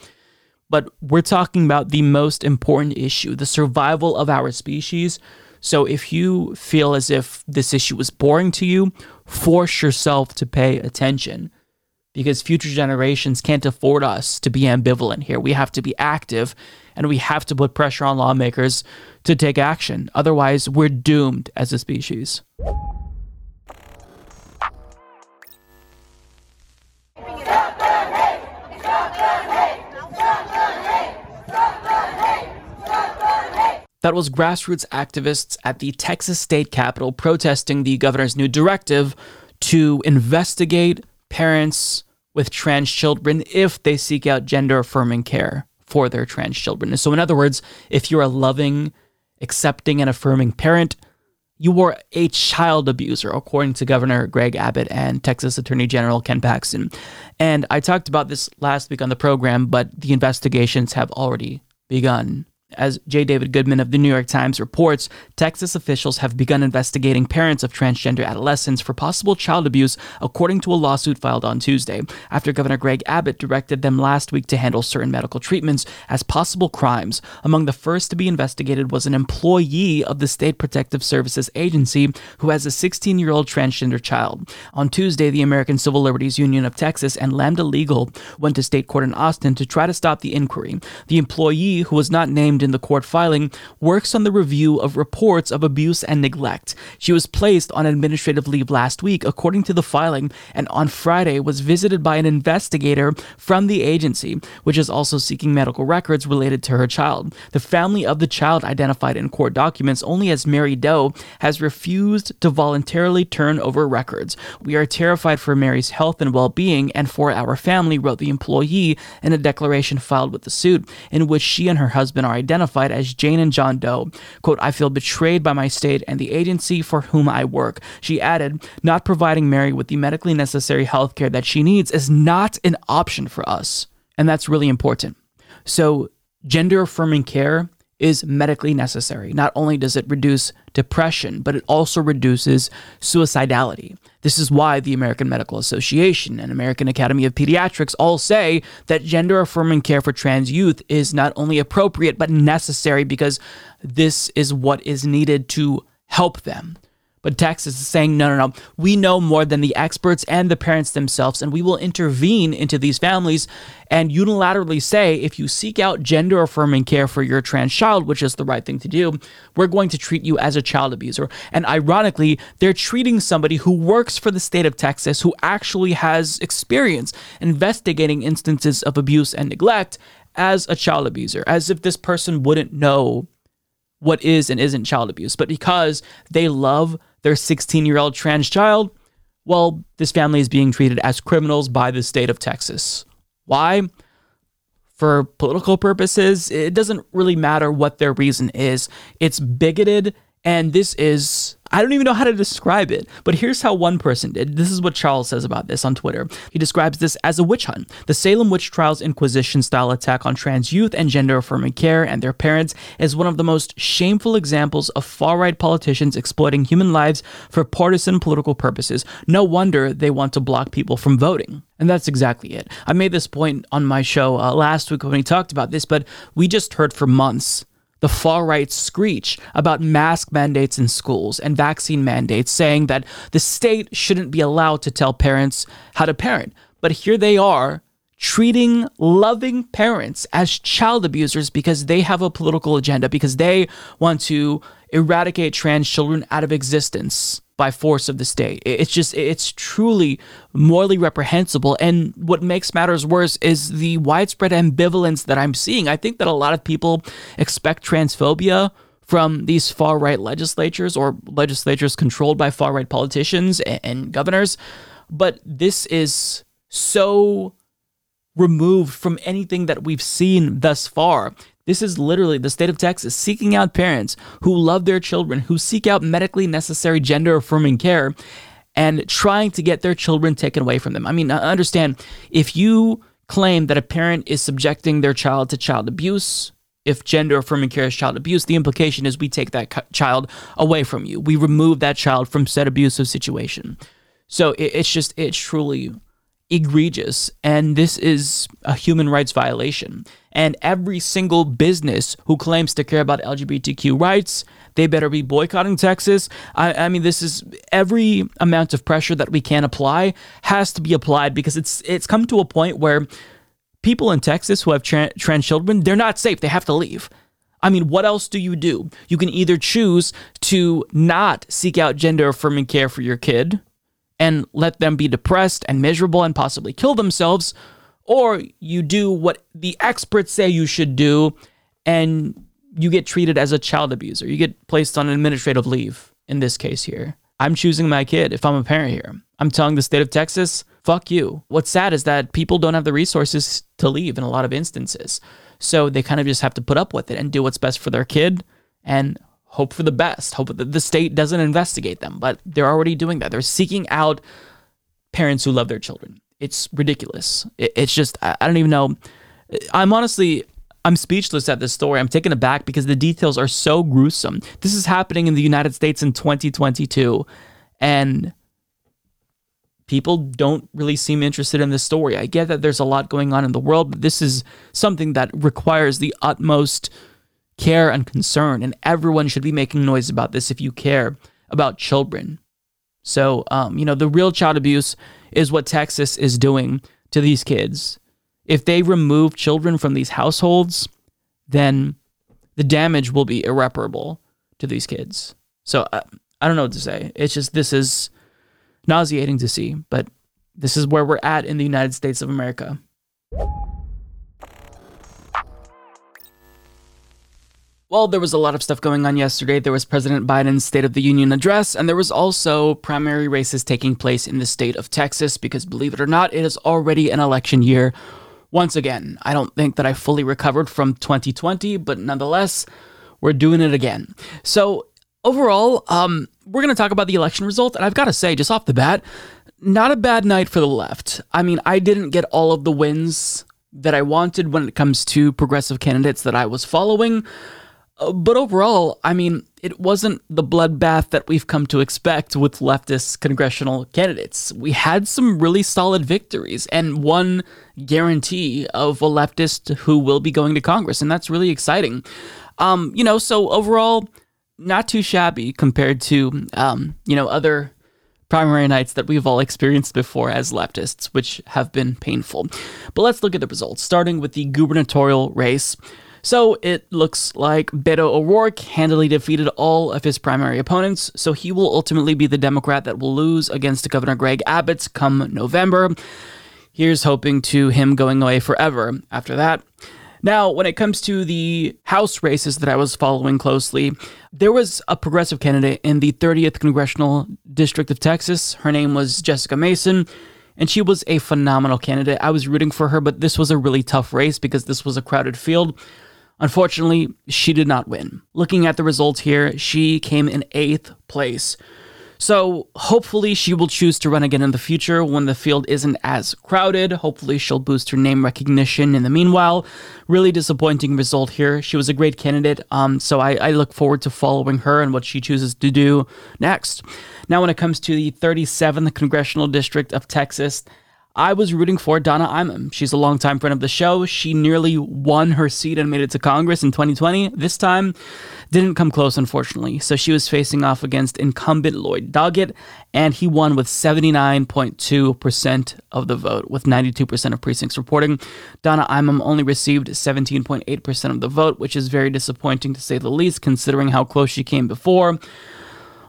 but we're talking about the most important issue, the survival of our species. So if you feel as if this issue is boring to you, force yourself to pay attention because future generations can't afford us to be ambivalent here. We have to be active and we have to put pressure on lawmakers to take action. Otherwise, we're doomed as a species. That was grassroots activists at the Texas state capitol protesting the governor's new directive to investigate parents with trans children if they seek out gender affirming care for their trans children. So, in other words, if you're a loving, accepting, and affirming parent, you are a child abuser, according to Governor Greg Abbott and Texas Attorney General Ken Paxton. And I talked about this last week on the program, but the investigations have already begun. As J. David Goodman of the New York Times reports, Texas officials have begun investigating parents of transgender adolescents for possible child abuse, according to a lawsuit filed on Tuesday, after Governor Greg Abbott directed them last week to handle certain medical treatments as possible crimes. Among the first to be investigated was an employee of the State Protective Services Agency who has a 16 year old transgender child. On Tuesday, the American Civil Liberties Union of Texas and Lambda Legal went to state court in Austin to try to stop the inquiry. The employee, who was not named named in the court filing, works on the review of reports of abuse and neglect. She was placed on administrative leave last week, according to the filing, and on Friday was visited by an investigator from the agency, which is also seeking medical records related to her child. The family of the child, identified in court documents only as Mary Doe, has refused to voluntarily turn over records. We are terrified for Mary's health and well being and for our family, wrote the employee in a declaration filed with the suit, in which she and her husband are identified as Jane and John Doe. Quote, I feel betrayed by my state and the agency for whom I work. She added, not providing Mary with the medically necessary health care that she needs is not an option for us. And that's really important. So, gender affirming care is medically necessary. Not only does it reduce depression, but it also reduces suicidality. This is why the American Medical Association and American Academy of Pediatrics all say that gender affirming care for trans youth is not only appropriate, but necessary because this is what is needed to help them. But Texas is saying, no, no, no. We know more than the experts and the parents themselves, and we will intervene into these families and unilaterally say, if you seek out gender affirming care for your trans child, which is the right thing to do, we're going to treat you as a child abuser. And ironically, they're treating somebody who works for the state of Texas, who actually has experience investigating instances of abuse and neglect, as a child abuser, as if this person wouldn't know what is and isn't child abuse. But because they love their 16 year old trans child, well, this family is being treated as criminals by the state of Texas. Why? For political purposes, it doesn't really matter what their reason is. It's bigoted, and this is I don't even know how to describe it, but here's how one person did. This is what Charles says about this on Twitter. He describes this as a witch hunt. The Salem witch trials Inquisition style attack on trans youth and gender affirming care and their parents is one of the most shameful examples of far right politicians exploiting human lives for partisan political purposes. No wonder they want to block people from voting. And that's exactly it. I made this point on my show uh, last week when we talked about this, but we just heard for months the far right screech about mask mandates in schools and vaccine mandates, saying that the state shouldn't be allowed to tell parents how to parent. But here they are treating loving parents as child abusers because they have a political agenda, because they want to eradicate trans children out of existence by force of the state. It's just, it's truly morally reprehensible. And what makes matters worse is the widespread ambivalence that I'm seeing. I think that a lot of people expect transphobia from these far right legislatures or legislatures controlled by far right politicians and, and governors. But this is so removed from anything that we've seen thus far. This is literally the state of Texas seeking out parents who love their children, who seek out medically necessary gender affirming care, and trying to get their children taken away from them. I mean, uh, understand if you claim that a parent is subjecting their child to child abuse, if gender affirming care is child abuse, the implication is we take that child away from you. We remove that child from said abusive situation. So it's just, it's truly egregious. And this is a human rights violation and every single business who claims to care about LGBTQ rights, they better be boycotting Texas. I, I mean, this is every amount of pressure that we can apply has to be applied because it's it's come to a point where people in Texas who have tra- trans children, they're not safe. They have to leave. I mean, what else do you do? You can either choose to not seek out gender affirming care for your kid and let them be depressed and miserable and possibly kill themselves, or you do what the experts say you should do and you get treated as a child abuser. You get placed on administrative leave in this case here. I'm choosing my kid if I'm a parent here. I'm telling the state of Texas, fuck you. What's sad is that people don't have the resources to leave in a lot of instances. So they kind of just have to put up with it and do what's best for their kid and hope for the best. Hope that the state doesn't investigate them, but they're already doing that. They're seeking out parents who love their children it's ridiculous. it's just I, don't even know. I'm honestly I'm speechless at this story. I'm taken aback because the details are so gruesome. This is happening in the United States in 2022, and people don't really seem interested in this story. I get that there's a lot going on in the world, but this is something that requires the utmost care and concern, and everyone should be making noise about this if you care about children. So, um, you know, the real child abuse is what Texas is doing to these kids. If they remove children from these households, then the damage will be irreparable to these kids. So, uh, I don't know what to say. It's just this is nauseating to see, but this is where we're at in the United States of America. Well, there was a lot of stuff going on yesterday. There was President Biden's State of the Union address, and there was also primary races taking place in the state of Texas because, believe it or not, it is already an election year once again, I don't think that I fully recovered from 2020, but nonetheless, we're doing it again. So, overall, um, we're going to talk about the election result. And I've got to say, just off the bat, not a bad night for the left. I mean, I didn't get all of the wins that I wanted when it comes to progressive candidates that I was following. Uh, but overall, I mean, it wasn't the bloodbath that we've come to expect with leftist congressional candidates. We had some really solid victories and one guarantee of a leftist who will be going to Congress, and that's really exciting. Um, you know, so overall, not too shabby compared to um, you know other primary nights that we've all experienced before as leftists, which have been painful. But let's look at the results, starting with the gubernatorial race. So it looks like Beto O'Rourke handily defeated all of his primary opponents, so he will ultimately be the Democrat that will lose against Governor Greg Abbott come November. Here's hoping to him going away forever after that. Now, when it comes to the House races that I was following closely, there was a progressive candidate in the 30th Congressional District of Texas. Her name was Jessica Mason, and she was a phenomenal candidate. I was rooting for her, but this was a really tough race because this was a crowded field. Unfortunately, she did not win. Looking at the results here, she came in eighth place. So hopefully she will choose to run again in the future when the field isn't as crowded. Hopefully she'll boost her name recognition in the meanwhile. Really disappointing result here. She was a great candidate, um, so I, I look forward to following her and what she chooses to do next. Now, when it comes to the 37th Congressional District of Texas, I was rooting for Donna Imam. She's a longtime friend of the show. She nearly won her seat and made it to Congress in 2020. This time, didn't come close, unfortunately. So she was facing off against incumbent Lloyd Doggett, and he won with 79.2% of the vote, with 92% of precincts reporting. Donna Imam only received 17.8% of the vote, which is very disappointing to say the least, considering how close she came before.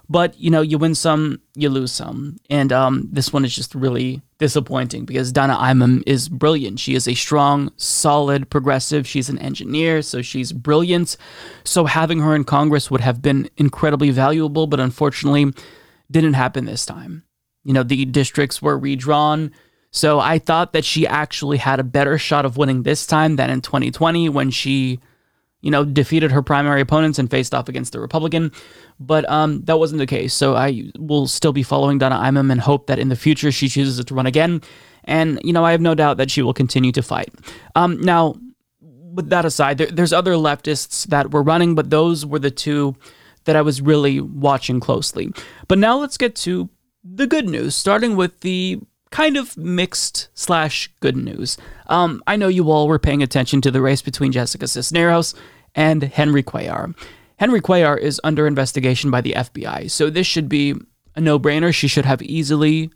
But you know, you win some, you lose some, and um, this one is just really disappointing because Donna Imam is brilliant. She is a strong, solid progressive. She's an engineer, so she's brilliant. So having her in Congress would have been incredibly valuable, but unfortunately, didn't happen this time. You know, the districts were redrawn. So I thought that she actually had a better shot of winning this time than in 2020 when she you know, defeated her primary opponents and faced off against the Republican. But um, that wasn't the case. So I will still be following Donna Imam and hope that in the future she chooses to run again. And, you know, I have no doubt that she will continue to fight. Um, now, with that aside, there, there's other leftists that were running, but those were the two that I was really watching closely. But now let's get to the good news, starting with the kind of mixed slash good news. Um, I know you all were paying attention to the race between Jessica Cisneros and Henry Cuellar. Henry Cuellar is under investigation by the FBI, so this should be a no brainer. She should have easily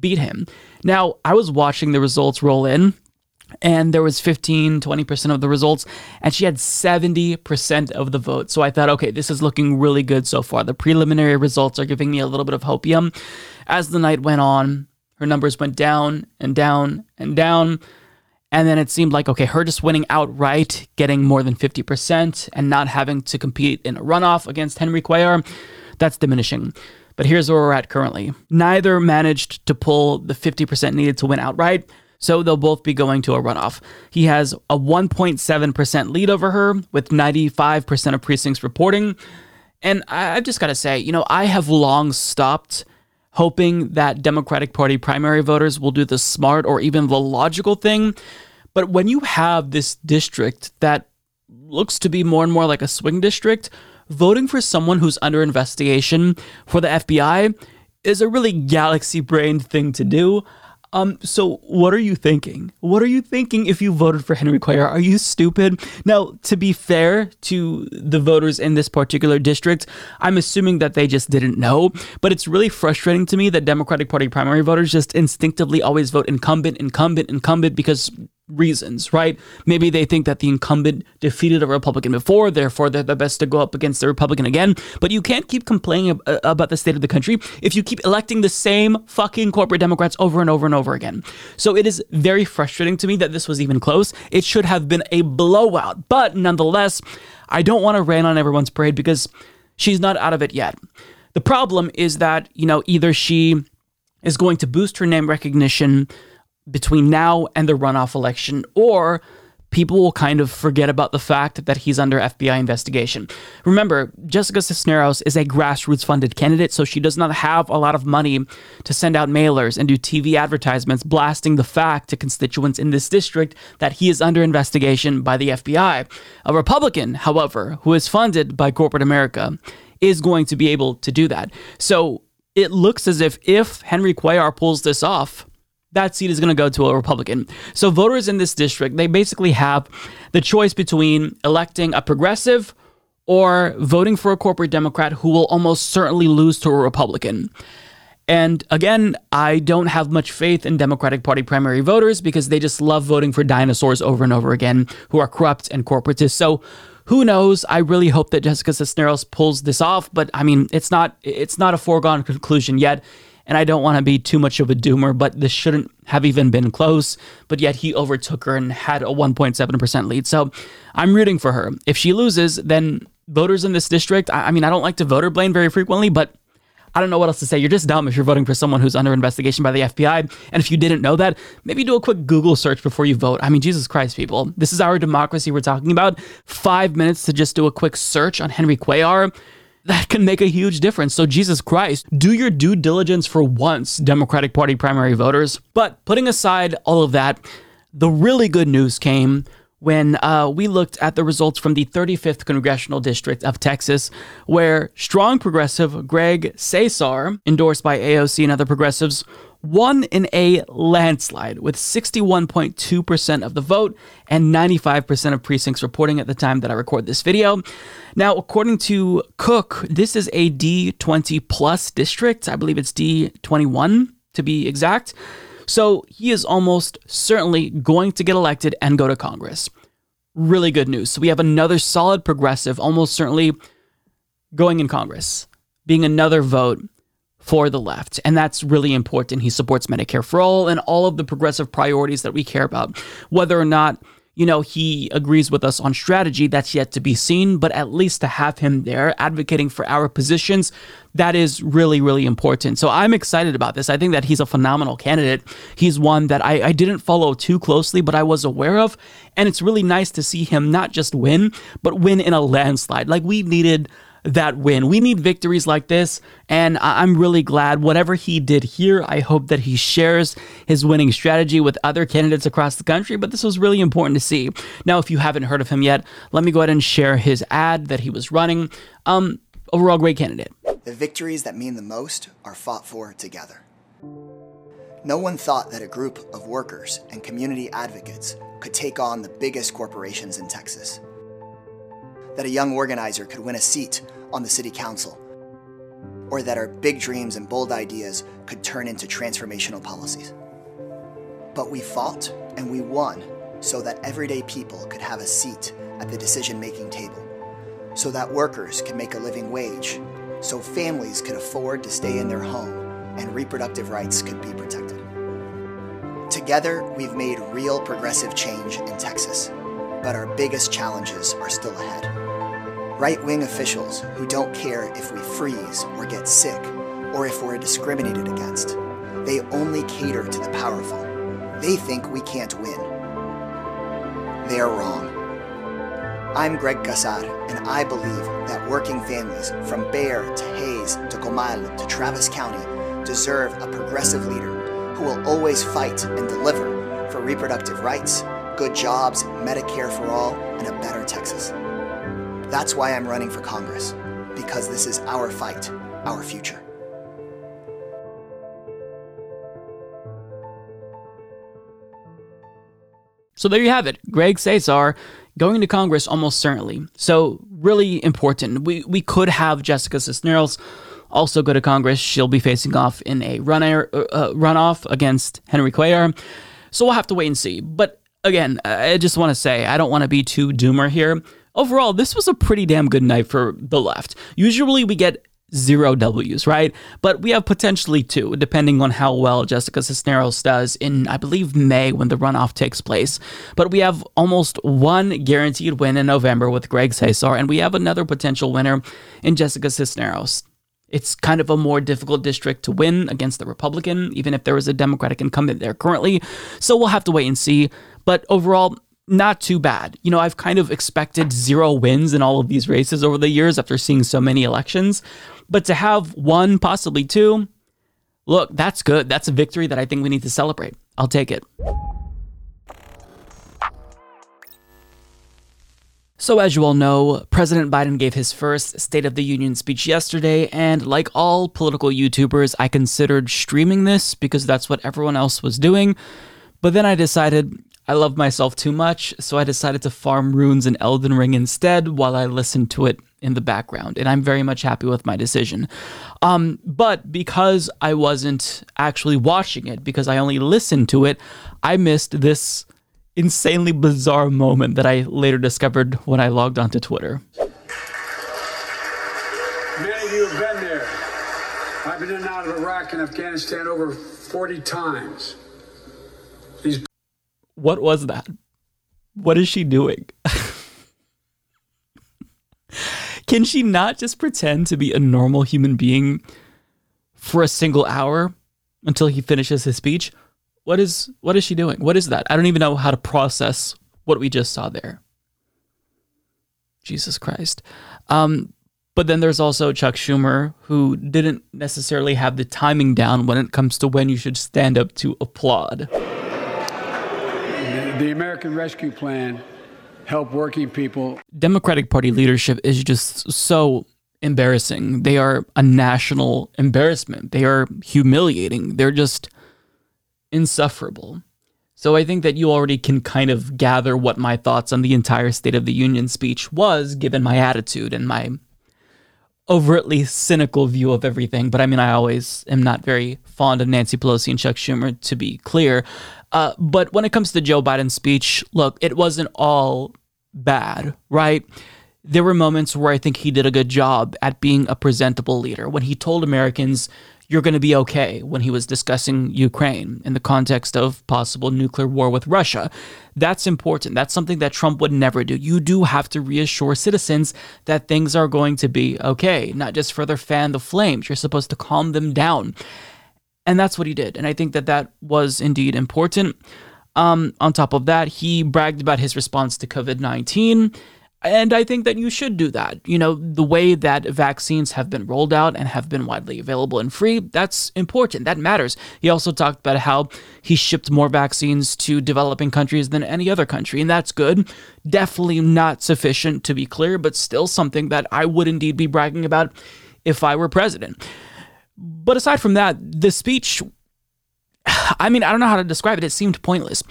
beat him. Now, I was watching the results roll in, and there was 15 20% of the results and she had 70% of the vote so i thought okay this is looking really good so far the preliminary results are giving me a little bit of hopium as the night went on her numbers went down and down and down. And then it seemed like, okay, her just winning outright, getting more than 50%, and not having to compete in a runoff against Henry Cuellar, that's diminishing. But here's where we're at currently. Neither managed to pull the 50% needed to win outright, so they'll both be going to a runoff. He has a 1.7% lead over her, with 95% of precincts reporting. And I've just got to say, you know, I have long stopped hoping that Democratic Party primary voters will do the smart or even the logical thing. But when you have this district that looks to be more and more like a swing district, voting for someone who's under investigation for the FBI is a really galaxy brained thing to do. Um, so what are you thinking? What are you thinking if you voted for Henry Cuellar? Are you stupid? Now, to be fair to the voters in this particular district, I'm assuming that they just didn't know, but it's really frustrating to me that Democratic Party primary voters just instinctively always vote incumbent, incumbent, incumbent because reasons, right? Maybe they think that the incumbent defeated a Republican before, therefore they're the best to go up against the Republican again. But you can't keep complaining uh, about the state of the country if you keep electing the same fucking corporate Democrats over and over and over again. So it is very frustrating to me that this was even close. It should have been a blowout. But nonetheless, I don't want to rain on everyone's parade because she's not out of it yet. The problem is that, you know, either she is going to boost her name recognition between now and the runoff election, or people will kind of forget about the fact that he's under FBI investigation. Remember, Jessica Cisneros is a grassroots funded candidate, so she does not have a lot of money to send out mailers and do TV advertisements blasting the fact to constituents in this district that he is under investigation by the FBI. A Republican, however, who is funded by corporate America, is going to be able to do that. So it looks as if if Henry Cuellar pulls this off, that seat is going to go to a Republican. So voters in this district, they basically have the choice between electing a progressive or voting for a corporate Democrat who will almost certainly lose to a Republican. And again, I don't have much faith in Democratic Party primary voters because they just love voting for dinosaurs over and over again who are corrupt and corporatist. So who knows? I really hope that Jessica Cisneros pulls this off, but I mean, it's not it's not a foregone conclusion yet and I don't want to be too much of a doomer, but this shouldn't have even been close. But yet he overtook her and had a 1.7% lead. So I'm rooting for her. If she loses, then voters in this district, I, I mean, I don't like to voter blame very frequently, but I don't know what else to say. You're just dumb if you're voting for someone who's under investigation by the FBI. And if you didn't know that, maybe do a quick Google search before you vote. I mean, Jesus Christ, people. This is our democracy we're talking about. Five minutes to just do a quick search on Henry Cuellar that can make a huge difference. So, Jesus Christ, do your due diligence for once, Democratic Party primary voters. But putting aside all of that, the really good news came when uh, we looked at the results from the 35th Congressional District of Texas, where strong progressive Greg Casar, endorsed by AOC and other progressives, won in a landslide with 61.2% of the vote and 95% of precincts reporting at the time that I record this video. Now, according to Cook, this is a D20 plus district. I believe it's D21 to be exact. So he is almost certainly going to get elected and go to Congress. Really good news. So we have another solid progressive, almost certainly going in Congress, being another vote for the left. And that's really important. He supports Medicare for all and all of the progressive priorities that we care about. Whether or not, you know, he agrees with us on strategy, that's yet to be seen, but at least to have him there advocating for our positions, that is really, really important. So I'm excited about this. I think that he's a phenomenal candidate. He's one that I, I didn't follow too closely, but I was aware of. And it's really nice to see him not just win, but win in a landslide. Like we needed that win. We need victories like this, and I'm really glad whatever he did here, I hope that he shares his winning strategy with other candidates across the country, but this was really important to see. Now, if you haven't heard of him yet, let me go ahead and share his ad that he was running. Um, overall, great candidate. The victories that mean the most are fought for together. No one thought that a group of workers and community advocates could take on the biggest corporations in Texas that a young organizer could win a seat on the city council, or that our big dreams and bold ideas could turn into transformational policies. But we fought and we won so that everyday people could have a seat at the decision making table, so that workers could make a living wage, so families could afford to stay in their home and reproductive rights could be protected. Together, we've made real progressive change in Texas, but our biggest challenges are still ahead right wing officials who don't care if we freeze or get sick or if we're discriminated against. They only cater to the powerful. They think we can't win. They're wrong. I'm Greg Casar, and I believe that working families from Bexar to Hays to Comal to Travis County deserve a progressive leader who will always fight and deliver for reproductive rights, good jobs, Medicare for all, and a better Texas. That's why I'm running for Congress, because this is our fight, our future. So there you have it. Greg Casar going to Congress almost certainly. So really important. We we could have Jessica Cisneros also go to Congress. She'll be facing off in a run uh, uh, runoff against Henry Cuellar. So we'll have to wait and see. But again, I just want to say I don't want to be too doomer here. Overall, this was a pretty damn good night for the left. Usually we get zero W's, right? But we have potentially two, depending on how well Jessica Cisneros does in, I believe, May when the runoff takes place. But we have almost one guaranteed win in November with Greg Casar, and we have another potential winner in Jessica Cisneros. It's kind of a more difficult district to win against the Republican, even if there is a Democratic incumbent there currently. So we'll have to wait and see. But overall, not too bad. You know, I've kind of expected zero wins in all of these races over the years after seeing so many elections. But to have one, possibly two, look, that's good. That's a victory that I think we need to celebrate. I'll take it. So, as you all know, President Biden gave his first State of the Union speech yesterday, and like all political YouTubers, I considered streaming this because that's what everyone else was doing. But then I decided I love myself too much, so I decided to farm runes in Elden Ring instead while I listened to it in the background, and I'm very much happy with my decision. Um, but because I wasn't actually watching it, because I only listened to it, I missed this insanely bizarre moment that I later discovered when I logged onto Twitter. Many of you have been there. I've been in and out of Iraq and Afghanistan over 40 times. These What was that? What is she doing? Can she not just pretend to be a normal human being for a single hour until he finishes his speech? What is what is she doing? What is that? I don't even know how to process what we just saw there. Jesus Christ. Um, but then there's also Chuck Schumer, who didn't necessarily have the timing down when it comes to when you should stand up to applaud. The American Rescue Plan help working people. Democratic Party leadership is just so embarrassing. They are a national embarrassment. They are humiliating. They're just insufferable. So I think that you already can kind of gather what my thoughts on the entire State of the Union speech was, given my attitude and my overtly cynical view of everything. But I mean, I always am not very fond of Nancy Pelosi and Chuck Schumer, to be clear. Uh, but when it comes to Joe Biden's speech, look, it wasn't all bad, right? There were moments where I think he did a good job at being a presentable leader. When he told Americans, you're going to be okay when he was discussing Ukraine in the context of possible nuclear war with Russia. That's important. That's something that Trump would never do. You do have to reassure citizens that things are going to be okay, not just further fan the flames. You're supposed to calm them down. And that's what he did. And I think that that was indeed important. Um, on top of that, he bragged about his response to COVID 19 and I think that you should do that. You know, the way that vaccines have been rolled out and have been widely available and free, that's important. That matters. He also talked about how he shipped more vaccines to developing countries than any other country, and that's good. Definitely not sufficient, to be clear, but still something that I would indeed be bragging about if I were president. But aside from that, the speech, I mean, I don't know how to describe it. It seemed pointless.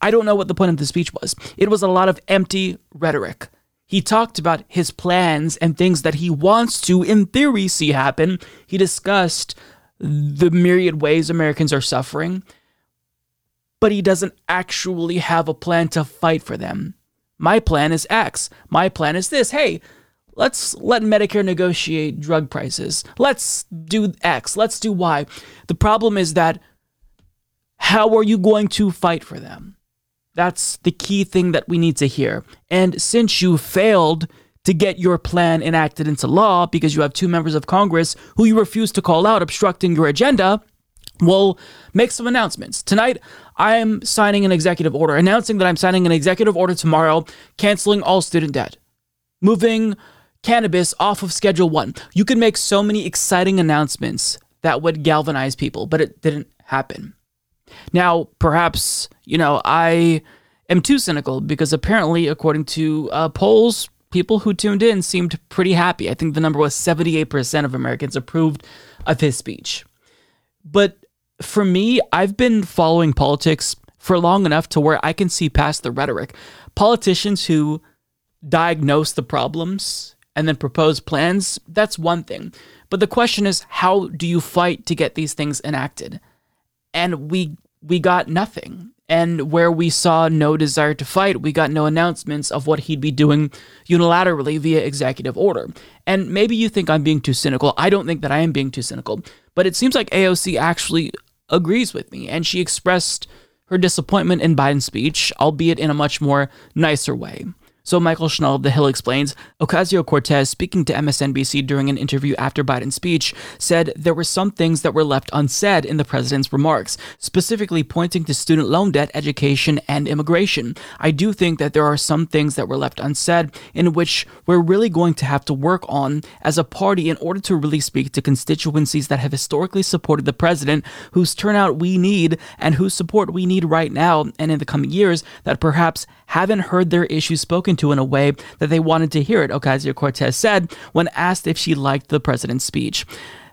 I don't know what the point of the speech was. It was a lot of empty rhetoric. He talked about his plans and things that he wants to, in theory, see happen. He discussed the myriad ways Americans are suffering, but he doesn't actually have a plan to fight for them. My plan is X. My plan is this. Hey, let's let Medicare negotiate drug prices. Let's do X. Let's do Y. The problem is that how are you going to fight for them? That's the key thing that we need to hear. And since you failed to get your plan enacted into law because you have two members of Congress who you refuse to call out obstructing your agenda, well, make some announcements. Tonight, I am signing an executive order announcing that I'm signing an executive order tomorrow canceling all student debt, moving cannabis off of Schedule 1. You could make so many exciting announcements that would galvanize people, but it didn't happen. Now, perhaps, you know, I am too cynical because apparently, according to uh, polls, people who tuned in seemed pretty happy. I think the number was 78% of Americans approved of his speech. But for me, I've been following politics for long enough to where I can see past the rhetoric. Politicians who diagnose the problems and then propose plans, that's one thing. But the question is, how do you fight to get these things enacted? and we we got nothing. And where we saw no desire to fight, we got no announcements of what he'd be doing unilaterally via executive order. And maybe you think I'm being too cynical. I don't think that I am being too cynical, but it seems like AOC actually agrees with me, and she expressed her disappointment in Biden's speech, albeit in a much more nicer way. So Michael Schnell of The Hill explains Ocasio Cortez, speaking to MSNBC during an interview after Biden's speech, said there were some things that were left unsaid in the president's remarks, specifically pointing to student loan debt, education, and immigration. I do think that there are some things that were left unsaid in which we're really going to have to work on as a party in order to really speak to constituencies that have historically supported the president, whose turnout we need and whose support we need right now and in the coming years that perhaps haven't heard their issues spoken to in a way that they wanted to hear it, Ocasio Cortez said when asked if she liked the president's speech.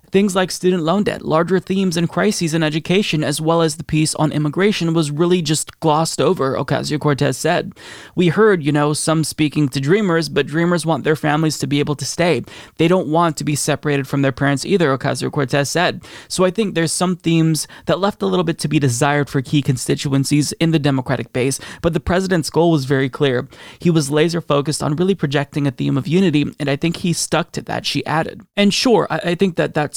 Things like student loan debt, larger themes and crises in education, as well as the piece on immigration, was really just glossed over, Ocasio Cortez said. We heard, you know, some speaking to dreamers, but dreamers want their families to be able to stay. They don't want to be separated from their parents either, Ocasio Cortez said. So I think there's some themes that left a little bit to be desired for key constituencies in the Democratic base, but the president's goal was very clear. He was laser focused on really projecting a theme of unity, and I think he stuck to that, she added. And sure, I, I think that that's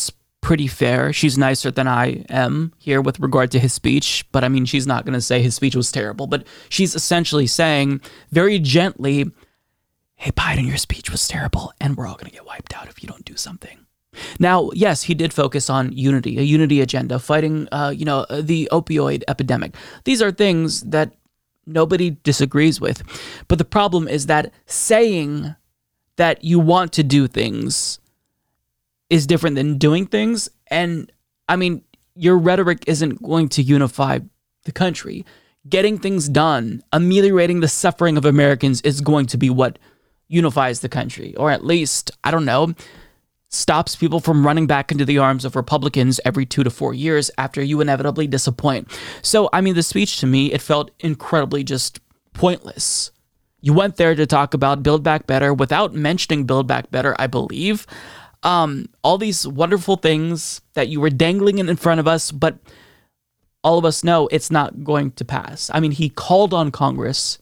pretty fair. She's nicer than I am here with regard to his speech, but I mean, she's not going to say his speech was terrible, but she's essentially saying very gently, hey, Biden, your speech was terrible, and we're all going to get wiped out if you don't do something. Now, yes, he did focus on unity, a unity agenda, fighting, uh, you know, the opioid epidemic. These are things that nobody disagrees with. But the problem is that saying that you want to do things is different than doing things. And I mean, your rhetoric isn't going to unify the country. Getting things done, ameliorating the suffering of Americans is going to be what unifies the country, or at least, I don't know, stops people from running back into the arms of Republicans every two to four years after you inevitably disappoint. So, I mean, the speech to me, it felt incredibly just pointless. You went there to talk about Build Back Better without mentioning Build Back Better, I believe um, all these wonderful things that you were dangling in front of us, but all of us know it's not going to pass. I mean, he called on Congress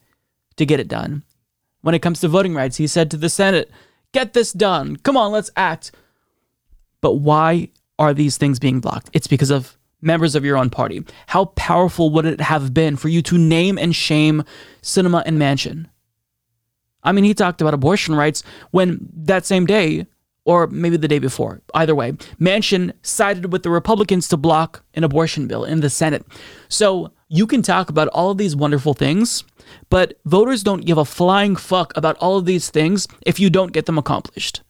to get it done. When it comes to voting rights, he said to the Senate, get this done. Come on, let's act. But why are these things being blocked? It's because of members of your own party. How powerful would it have been for you to name and shame Sinema and Manchin? I mean, he talked about abortion rights when that same day or maybe the day before. Either way, Manchin sided with the Republicans to block an abortion bill in the Senate. So you can talk about all of these wonderful things, but voters don't give a flying fuck about all of these things if you don't get them accomplished.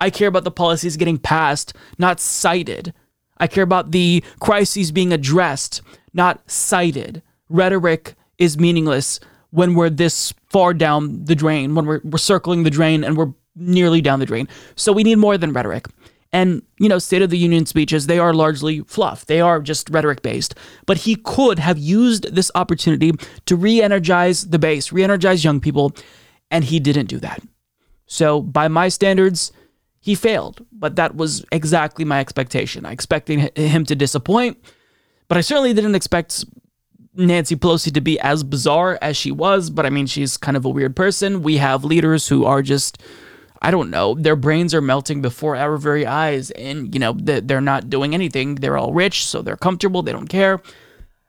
I care about the policies getting passed, not cited. I care about the crises being addressed, not cited. Rhetoric is meaningless when we're this far down the drain, when we're, we're circling the drain and we're nearly down the drain. So we need more than rhetoric. And, you know, State of the Union speeches, they are largely fluff. They are just rhetoric based. But he could have used this opportunity to re energize the base, re energize young people, and he didn't do that. So, by my standards, he failed. But that was exactly my expectation. I expected him to disappoint, but I certainly didn't expect Nancy Pelosi to be as bizarre as she was. But I mean, she's kind of a weird person. We have leaders who are just I don't know, their brains are melting before our very eyes, and you know they're not doing anything. They're all rich, so they're comfortable. They don't care.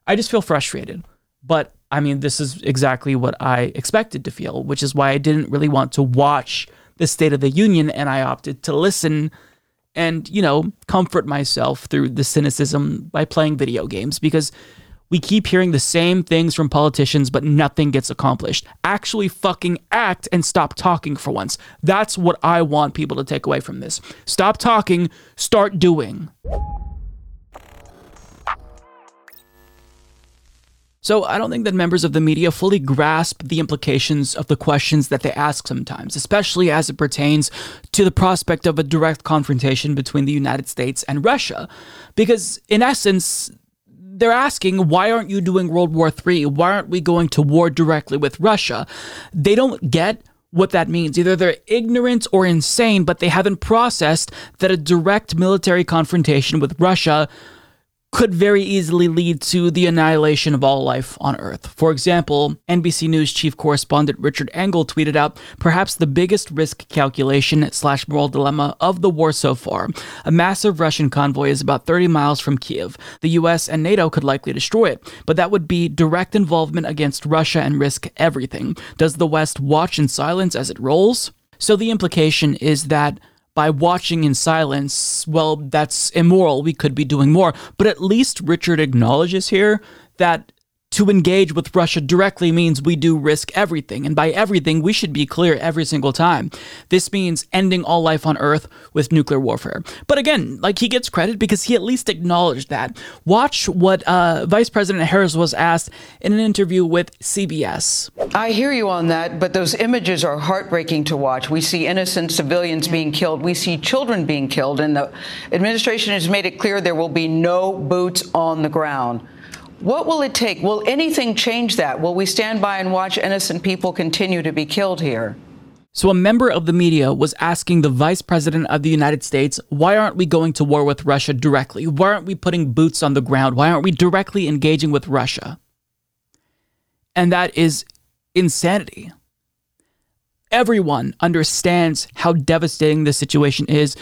I just feel frustrated. But I mean, this is exactly what I expected to feel, which is why I didn't really want to watch the State of the Union, and I opted to listen and you know comfort myself through the cynicism by playing video games because we keep hearing the same things from politicians, but nothing gets accomplished. Actually, fucking act and stop talking for once. That's what I want people to take away from this. Stop talking, start doing. So, I don't think that members of the media fully grasp the implications of the questions that they ask sometimes, especially as it pertains to the prospect of a direct confrontation between the United States and Russia. Because, in essence, they're asking, why aren't you doing World War III? Why aren't we going to war directly with Russia? They don't get what that means. Either they're ignorant or insane, but they haven't processed that a direct military confrontation with Russia could very easily lead to the annihilation of all life on Earth. For example, NBC News chief correspondent Richard Engel tweeted out perhaps the biggest risk calculation slash moral dilemma of the war so far. A massive Russian convoy is about 30 miles from Kiev. The US and NATO could likely destroy it, but that would be direct involvement against Russia and risk everything. Does the West watch in silence as it rolls? So the implication is that by watching in silence, well, that's immoral. We could be doing more. But at least Richard acknowledges here that to engage with Russia directly means we do risk everything. And by everything, we should be clear every single time. This means ending all life on Earth with nuclear warfare. But again, like he gets credit because he at least acknowledged that. Watch what uh, Vice President Harris was asked in an interview with CBS. I hear you on that, but those images are heartbreaking to watch. We see innocent civilians being killed, we see children being killed, and the administration has made it clear there will be no boots on the ground. What will it take? Will anything change that? Will we stand by and watch innocent people continue to be killed here? So, a member of the media was asking the Vice President of the United States, why aren't we going to war with Russia directly? Why aren't we putting boots on the ground? Why aren't we directly engaging with Russia? And that is insanity. Everyone understands how devastating this situation is.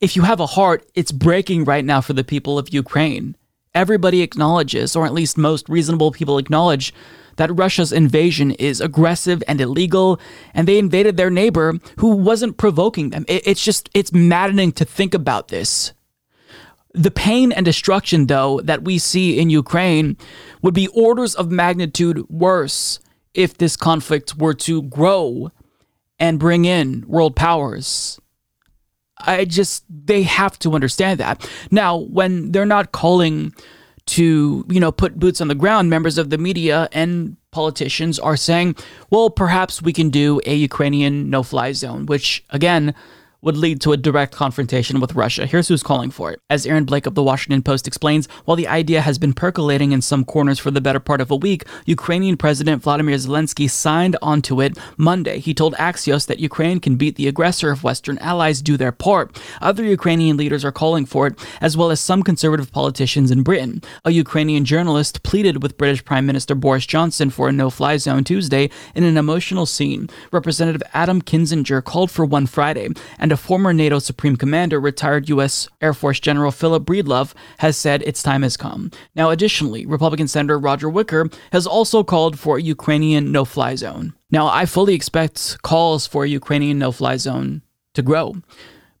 If you have a heart, it's breaking right now for the people of Ukraine everybody acknowledges, or at least most reasonable people acknowledge, that Russia's invasion is aggressive and illegal, and they invaded their neighbor who wasn't provoking them. It's just, it's maddening to think about this. The pain and destruction, though, that we see in Ukraine would be orders of magnitude worse if this conflict were to grow and bring in world powers. I just they have to understand that. Now, when they're not calling to, you know, put boots on the ground, members of the media and politicians are saying, well, perhaps we can do a Ukrainian no-fly zone, which again would lead to a direct confrontation with Russia. Here's who's calling for it. As Aaron Blake of the Washington Post explains, while the idea has been percolating in some corners for the better part of a week, Ukrainian President Vladimir Zelensky signed onto it Monday. He told Axios that Ukraine can beat the aggressor if Western allies do their part. Other Ukrainian leaders are calling for it, as well as some conservative politicians in Britain. A Ukrainian journalist pleaded with British Prime Minister Boris Johnson for a no fly zone Tuesday in an emotional scene. Representative Adam Kinzinger called for one Friday, and a former NATO Supreme Commander, retired U.S. Air Force General Philip Breedlove, has said its time has come. Now, additionally, Republican Senator Roger Wicker has also called for a Ukrainian no fly zone. Now, I fully expect calls for a Ukrainian no fly zone to grow,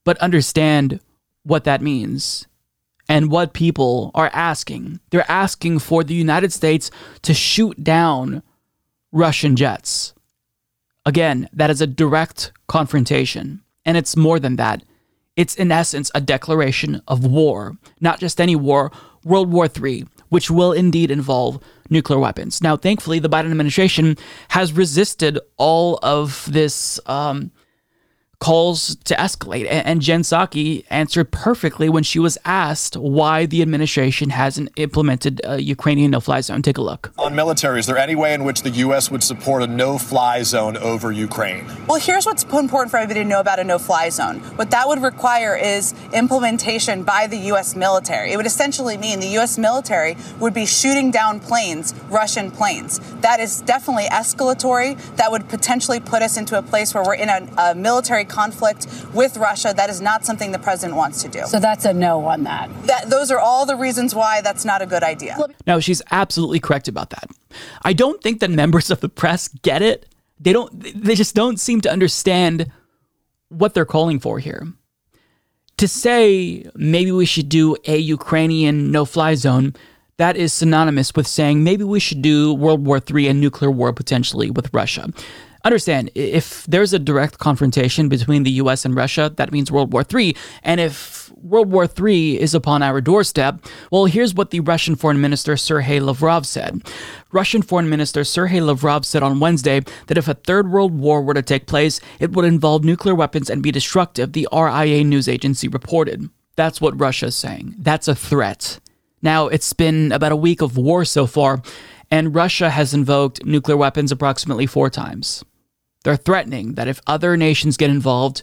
but understand what that means and what people are asking. They're asking for the United States to shoot down Russian jets. Again, that is a direct confrontation. And it's more than that. It's in essence a declaration of war, not just any war, World War III, which will indeed involve nuclear weapons. Now, thankfully, the Biden administration has resisted all of this um, calls to escalate. And Jen Psaki answered perfectly when she was asked why the administration hasn't implemented a Ukrainian no fly zone. Take a look. On military, is there any way in which the U.S. would support a no fly zone over Ukraine? Well, here's what's important for everybody to know about a no fly zone. What that would require is implementation by the U.S. military. It would essentially mean the U.S. military would be shooting down planes, Russian planes. That is definitely escalatory. That would potentially put us into a place where we're in a, a military conflict with Russia. That is not something the president wants to do. So that's a no on that. that those are all the reasons why that's not a good idea. Now, she's absolutely correct about that. I don't think that members of the press get it. They don't they just don't seem to understand what they're calling for here. To say maybe we should do a Ukrainian no-fly zone that is synonymous with saying maybe we should do World War III and nuclear war potentially with Russia understand if there's a direct confrontation between the US and Russia, that means World War III. And if World War III is upon our doorstep, well, here's what the Russian Foreign Minister Sergei Lavrov said. Russian Foreign Minister Sergei Lavrov said on Wednesday that if a third world war were to take place, it would involve nuclear weapons and be destructive, the RIA news agency reported. That's what Russia's saying. That's a threat. Now, it's been about a week of war so far, and Russia has invoked nuclear weapons approximately four times. They're threatening that if other nations get involved,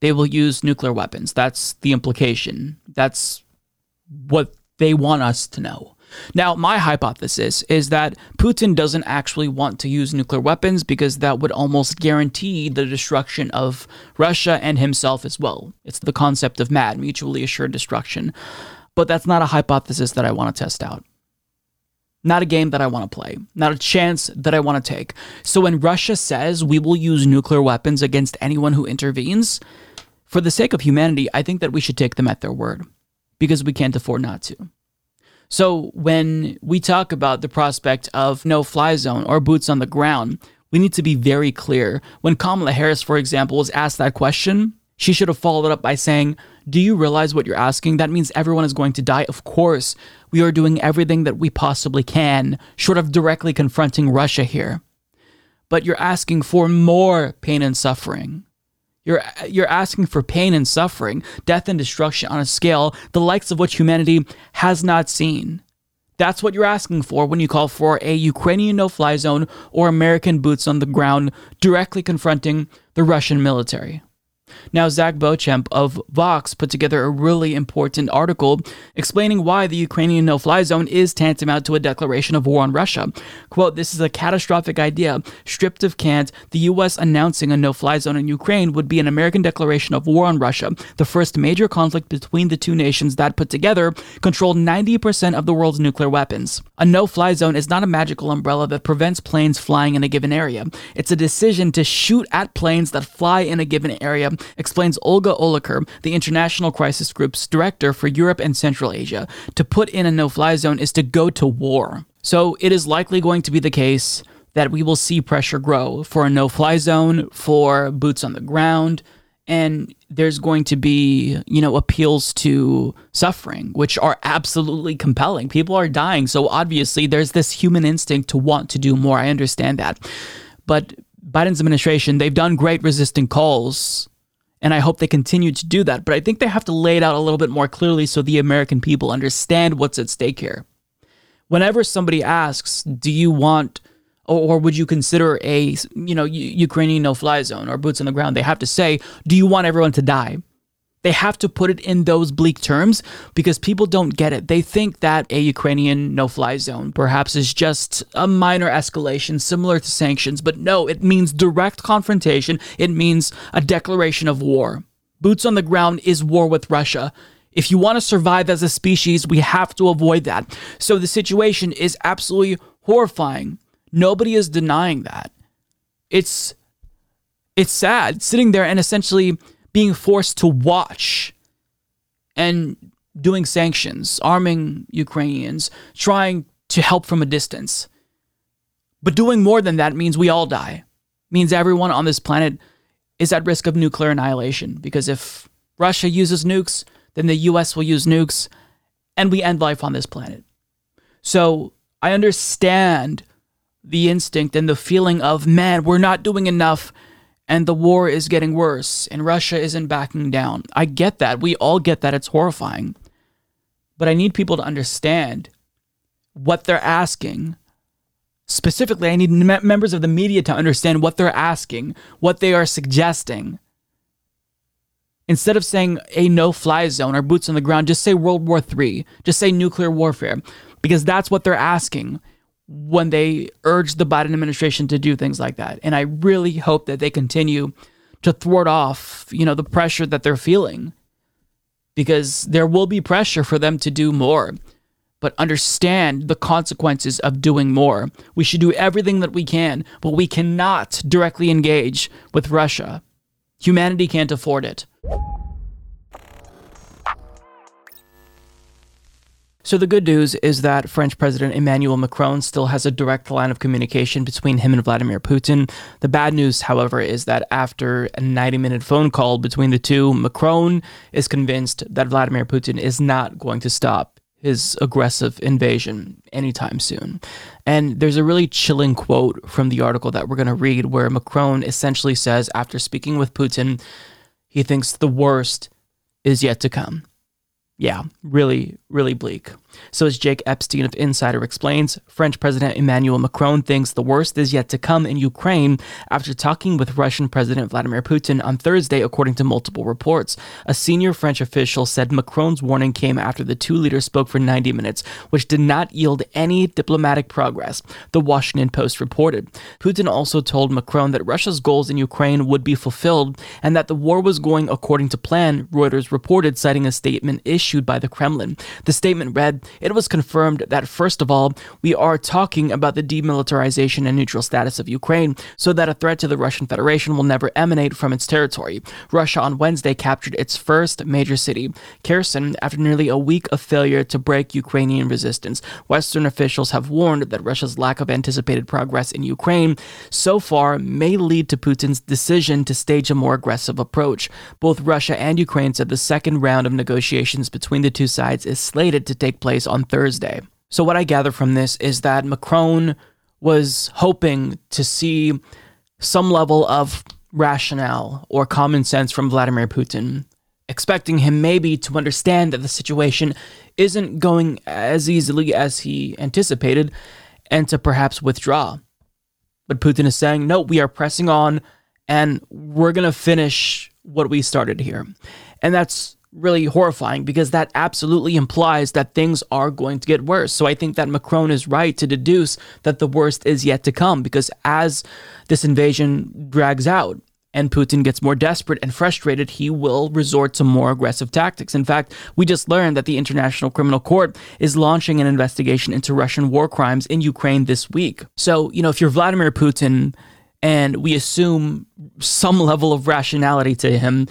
they will use nuclear weapons. That's the implication. That's what they want us to know. Now, my hypothesis is that Putin doesn't actually want to use nuclear weapons because that would almost guarantee the destruction of Russia and himself as well. It's the concept of MAD, mutually assured destruction. But that's not a hypothesis that I want to test out. Not a game that I want to play, not a chance that I want to take. So when Russia says we will use nuclear weapons against anyone who intervenes, for the sake of humanity, I think that we should take them at their word because we can't afford not to. So when we talk about the prospect of no fly zone or boots on the ground, we need to be very clear. When Kamala Harris, for example, was asked that question, she should have followed up by saying, Do you realize what you're asking? That means everyone is going to die. Of course, we are doing everything that we possibly can, short of directly confronting Russia here. But you're asking for more pain and suffering. You're, you're asking for pain and suffering, death and destruction on a scale the likes of which humanity has not seen. That's what you're asking for when you call for a Ukrainian no fly zone or American boots on the ground directly confronting the Russian military. Now, Zach Beauchamp of Vox put together a really important article explaining why the Ukrainian no fly zone is tantamount to a declaration of war on Russia. Quote, This is a catastrophic idea. Stripped of cant, the U.S. announcing a no fly zone in Ukraine would be an American declaration of war on Russia, the first major conflict between the two nations that put together controlled 90% of the world's nuclear weapons. A no fly zone is not a magical umbrella that prevents planes flying in a given area. It's a decision to shoot at planes that fly in a given area explains Olga Oliker, the International Crisis Group's director for Europe and Central Asia. To put in a no fly zone is to go to war. So it is likely going to be the case that we will see pressure grow for a no fly zone, for boots on the ground, and there's going to be, you know, appeals to suffering, which are absolutely compelling. People are dying, so obviously there's this human instinct to want to do more. I understand that. But Biden's administration, they've done great resisting calls and I hope they continue to do that. But I think they have to lay it out a little bit more clearly so the American people understand what's at stake here. Whenever somebody asks, "Do you want?" or would you consider a you know Ukrainian no-fly zone or boots on the ground? They have to say, "Do you want everyone to die?" They have to put it in those bleak terms because people don't get it. They think that a Ukrainian no fly zone perhaps is just a minor escalation similar to sanctions, but no, it means direct confrontation. It means a declaration of war. Boots on the ground is war with Russia. If you want to survive as a species, we have to avoid that. So the situation is absolutely horrifying. Nobody is denying that. It's it's sad sitting there and essentially being forced to watch and doing sanctions, arming Ukrainians, trying to help from a distance. But doing more than that means we all die. Means everyone on this planet is at risk of nuclear annihilation because if Russia uses nukes, then the US will use nukes and we end life on this planet. So, I understand the instinct and the feeling of, man, we're not doing enough and the war is getting worse and Russia isn't backing down. I get that. We all get that. It's horrifying. But I need people to understand what they're asking. Specifically, I need me- members of the media to understand what they're asking, what they are suggesting. Instead of saying a no fly zone or boots on the ground, just say World War III. Just say nuclear warfare, because that's what they're asking when they urge the Biden administration to do things like that. And I really hope that they continue to thwart off, you know, the pressure that they're feeling because there will be pressure for them to do more. But understand the consequences of doing more. We should do everything that we can, but we cannot directly engage with Russia. Humanity can't afford it. So, the good news is that French President Emmanuel Macron still has a direct line of communication between him and Vladimir Putin. The bad news, however, is that after a 90 minute phone call between the two, Macron is convinced that Vladimir Putin is not going to stop his aggressive invasion anytime soon. And there's a really chilling quote from the article that we're going to read where Macron essentially says, after speaking with Putin, he thinks the worst is yet to come. Yeah, really, really bleak. So, as Jake Epstein of Insider explains, French President Emmanuel Macron thinks the worst is yet to come in Ukraine after talking with Russian President Vladimir Putin on Thursday, according to multiple reports. A senior French official said Macron's warning came after the two leaders spoke for 90 minutes, which did not yield any diplomatic progress, the Washington Post reported. Putin also told Macron that Russia's goals in Ukraine would be fulfilled and that the war was going according to plan, Reuters reported, citing a statement issued by the Kremlin. The statement read It was confirmed that, first of all, we are talking about the demilitarization and neutral status of Ukraine, so that a threat to the Russian Federation will never emanate from its territory. Russia on Wednesday captured its first major city, Kherson, after nearly a week of failure to break Ukrainian resistance. Western officials have warned that Russia's lack of anticipated progress in Ukraine so far may lead to Putin's decision to stage a more aggressive approach. Both Russia and Ukraine said the second round of negotiations between the two sides is slated to take place on Thursday. So, what I gather from this is that Macron was hoping to see some level of rationale or common sense from Vladimir Putin, expecting him maybe to understand that the situation isn't going as easily as he anticipated and to perhaps withdraw. But Putin is saying, no, we are pressing on and we're going to finish what we started here. And that's really horrifying because that absolutely implies that things are going to get worse. So I think that Macron is right to deduce that the worst is yet to come because as this invasion drags out, and Putin gets more desperate and frustrated, he will resort to more aggressive tactics. In fact, we just learned that the International Criminal Court is launching an investigation into Russian war crimes in Ukraine this week. So, you know, if you're Vladimir Putin and we assume some level of rationality to him,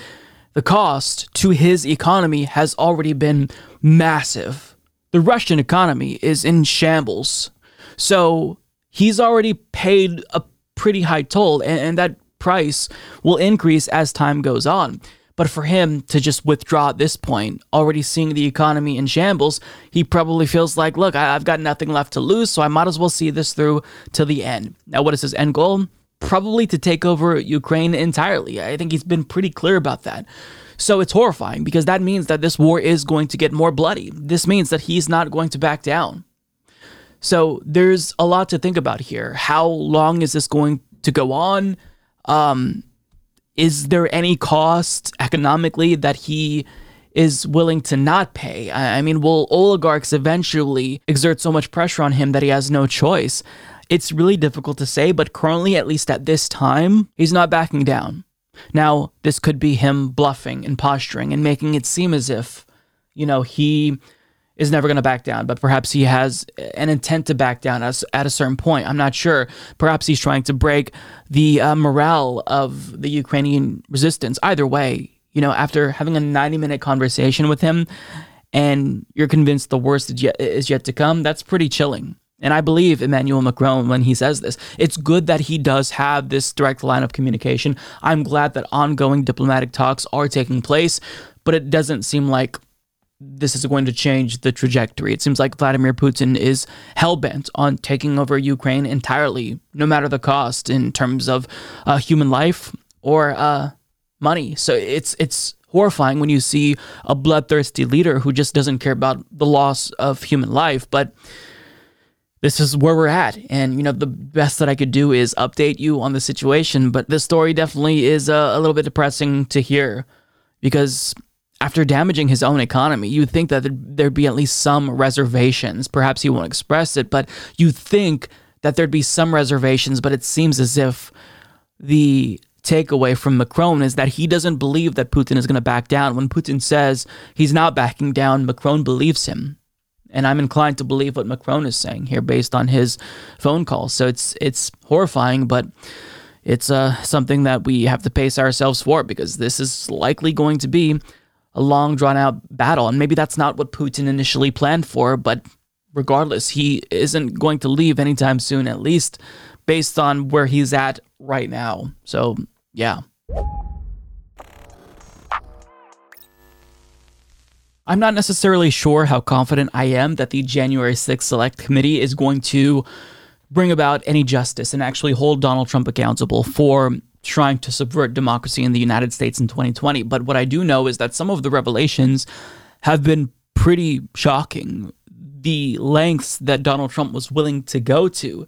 the cost to his economy has already been massive. The Russian economy is in shambles. So he's already paid a pretty high toll, and, and that price will increase as time goes on. But for him to just withdraw at this point, already seeing the economy in shambles, he probably feels like, look, I've got nothing left to lose, so I might as well see this through to the end. Now, what is his end goal? Probably to take over Ukraine entirely. I think he's been pretty clear about that. So it's horrifying because that means that this war is going to get more bloody. This means that he's not going to back down. So there's a lot to think about here. How long is this going to go on? Um, is there any cost economically that he is willing to not pay? I mean, will oligarchs eventually exert so much pressure on him that he has no choice? It's really difficult to say, but currently, at least at this time, he's not backing down. Now, this could be him bluffing and posturing and making it seem as if, you know, he is never going to back down, but perhaps he has an intent to back down us at a certain point. I'm not sure. Perhaps he's trying to break the uh, morale of the Ukrainian resistance. Either way, you know, after having a 90 minute conversation with him and you're convinced the worst is yet, is yet to come, that's pretty chilling. And I believe Emmanuel Macron when he says this. It's good that he does have this direct line of communication. I'm glad that ongoing diplomatic talks are taking place, but it doesn't seem like this is going to change the trajectory. It seems like Vladimir Putin is hell bent on taking over Ukraine entirely, no matter the cost in terms of uh, human life or uh, money. So it's it's horrifying when you see a bloodthirsty leader who just doesn't care about the loss of human life, but this is where we're at. And, you know, the best that I could do is update you on the situation. But this story definitely is a, a little bit depressing to hear because after damaging his own economy, you'd think that there'd be at least some reservations. Perhaps he won't express it, but you think that there'd be some reservations. But it seems as if the takeaway from Macron is that he doesn't believe that Putin is going to back down. When Putin says he's not backing down, Macron believes him and I'm inclined to believe what Macron is saying here based on his phone call. So it's it's horrifying, but it's uh, something that we have to pace ourselves for because this is likely going to be a long drawn out battle, and maybe that's not what Putin initially planned for, but regardless, he isn't going to leave anytime soon, at least based on where he's at right now. So yeah. I'm not necessarily sure how confident I am that the January 6th Select Committee is going to bring about any justice and actually hold Donald Trump accountable for trying to subvert democracy in the United States in 2020. But what I do know is that some of the revelations have been pretty shocking. The lengths that Donald Trump was willing to go to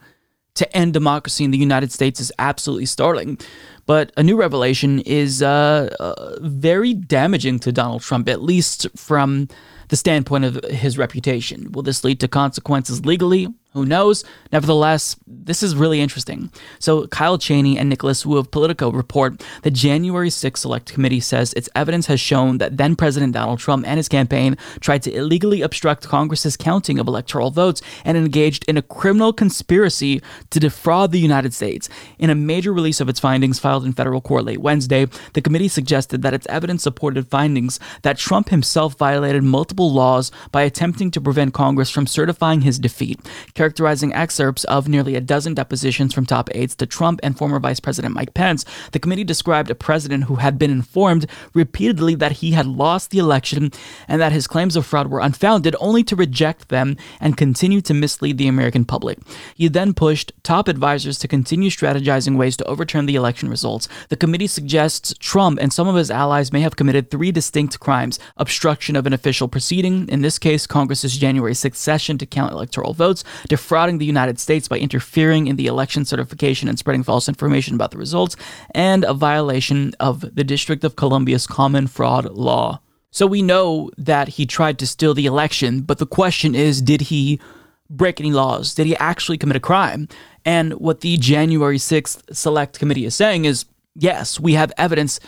to end democracy in the United States is absolutely startling. But a new revelation is uh, uh, very damaging to Donald Trump, at least from the standpoint of his reputation. Will this lead to consequences legally? Who knows? Nevertheless, this is really interesting. So, Kyle Cheney and Nicholas Wu of Politico report the January 6th Select Committee says its evidence has shown that then President Donald Trump and his campaign tried to illegally obstruct Congress's counting of electoral votes and engaged in a criminal conspiracy to defraud the United States. In a major release of its findings filed in federal court late Wednesday, the committee suggested that its evidence supported findings that Trump himself violated multiple laws by attempting to prevent Congress from certifying his defeat characterizing excerpts of nearly a dozen depositions from top aides to Trump and former Vice President Mike Pence, the committee described a president who had been informed repeatedly that he had lost the election and that his claims of fraud were unfounded, only to reject them and continue to mislead the American public. He then pushed top advisors to continue strategizing ways to overturn the election results. The committee suggests Trump and some of his allies may have committed three distinct crimes obstruction of an official proceeding, in this case, Congress's January 6th session to count electoral votes, defrauding the United States by interfering in the election certification and spreading false information about the results, and a violation of the District of Columbia's common fraud law. So we know that he tried to steal the election, but the question is did he break any laws? Did he actually commit a crime? And what the January 6th Select Committee is saying is yes, we have evidence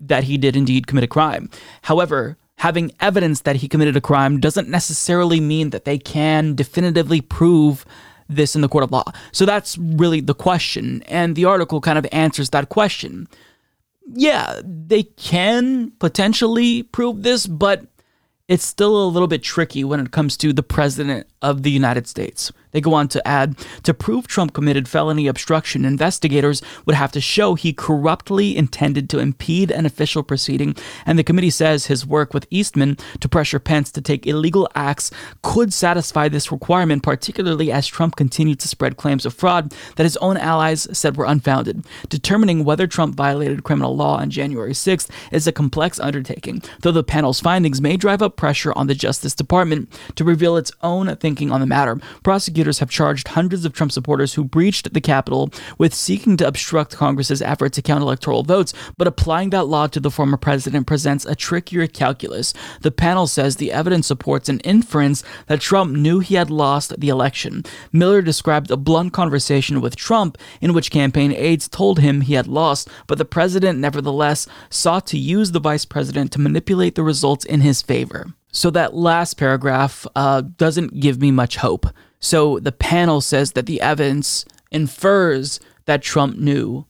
that he did indeed commit a crime. However, having evidence that he committed a crime doesn't necessarily mean that they can definitively prove this in the court of law. So that's really the question. And the article kind of answers that question. Yeah, they can potentially prove this, but it's still a little bit tricky when it comes to the president of the United States. They go on to add to prove Trump committed felony obstruction, investigators would have to show he corruptly intended to impede an official proceeding. And the committee says his work with Eastman to pressure Pence to take illegal acts could satisfy this requirement, particularly as Trump continued to spread claims of fraud that his own allies said were unfounded. Determining whether Trump violated criminal law on January 6th is a complex undertaking, though the panel's findings may drive up pressure on the Justice Department to reveal its own thinking on the matter. Prosecutors prosecutors have charged hundreds of Trump supporters who breached the Capitol with seeking to obstruct Congress's effort to count electoral votes, but applying that law to the former president presents a trickier calculus. The panel says the evidence supports an inference that Trump knew he had lost the election. Miller described a blunt conversation with Trump in which campaign aides told him he had lost, but the president nevertheless sought to use the vice president to manipulate the results in his favor. So that last paragraph uh, doesn't give me much hope. So the panel says that the evidence infers that Trump knew,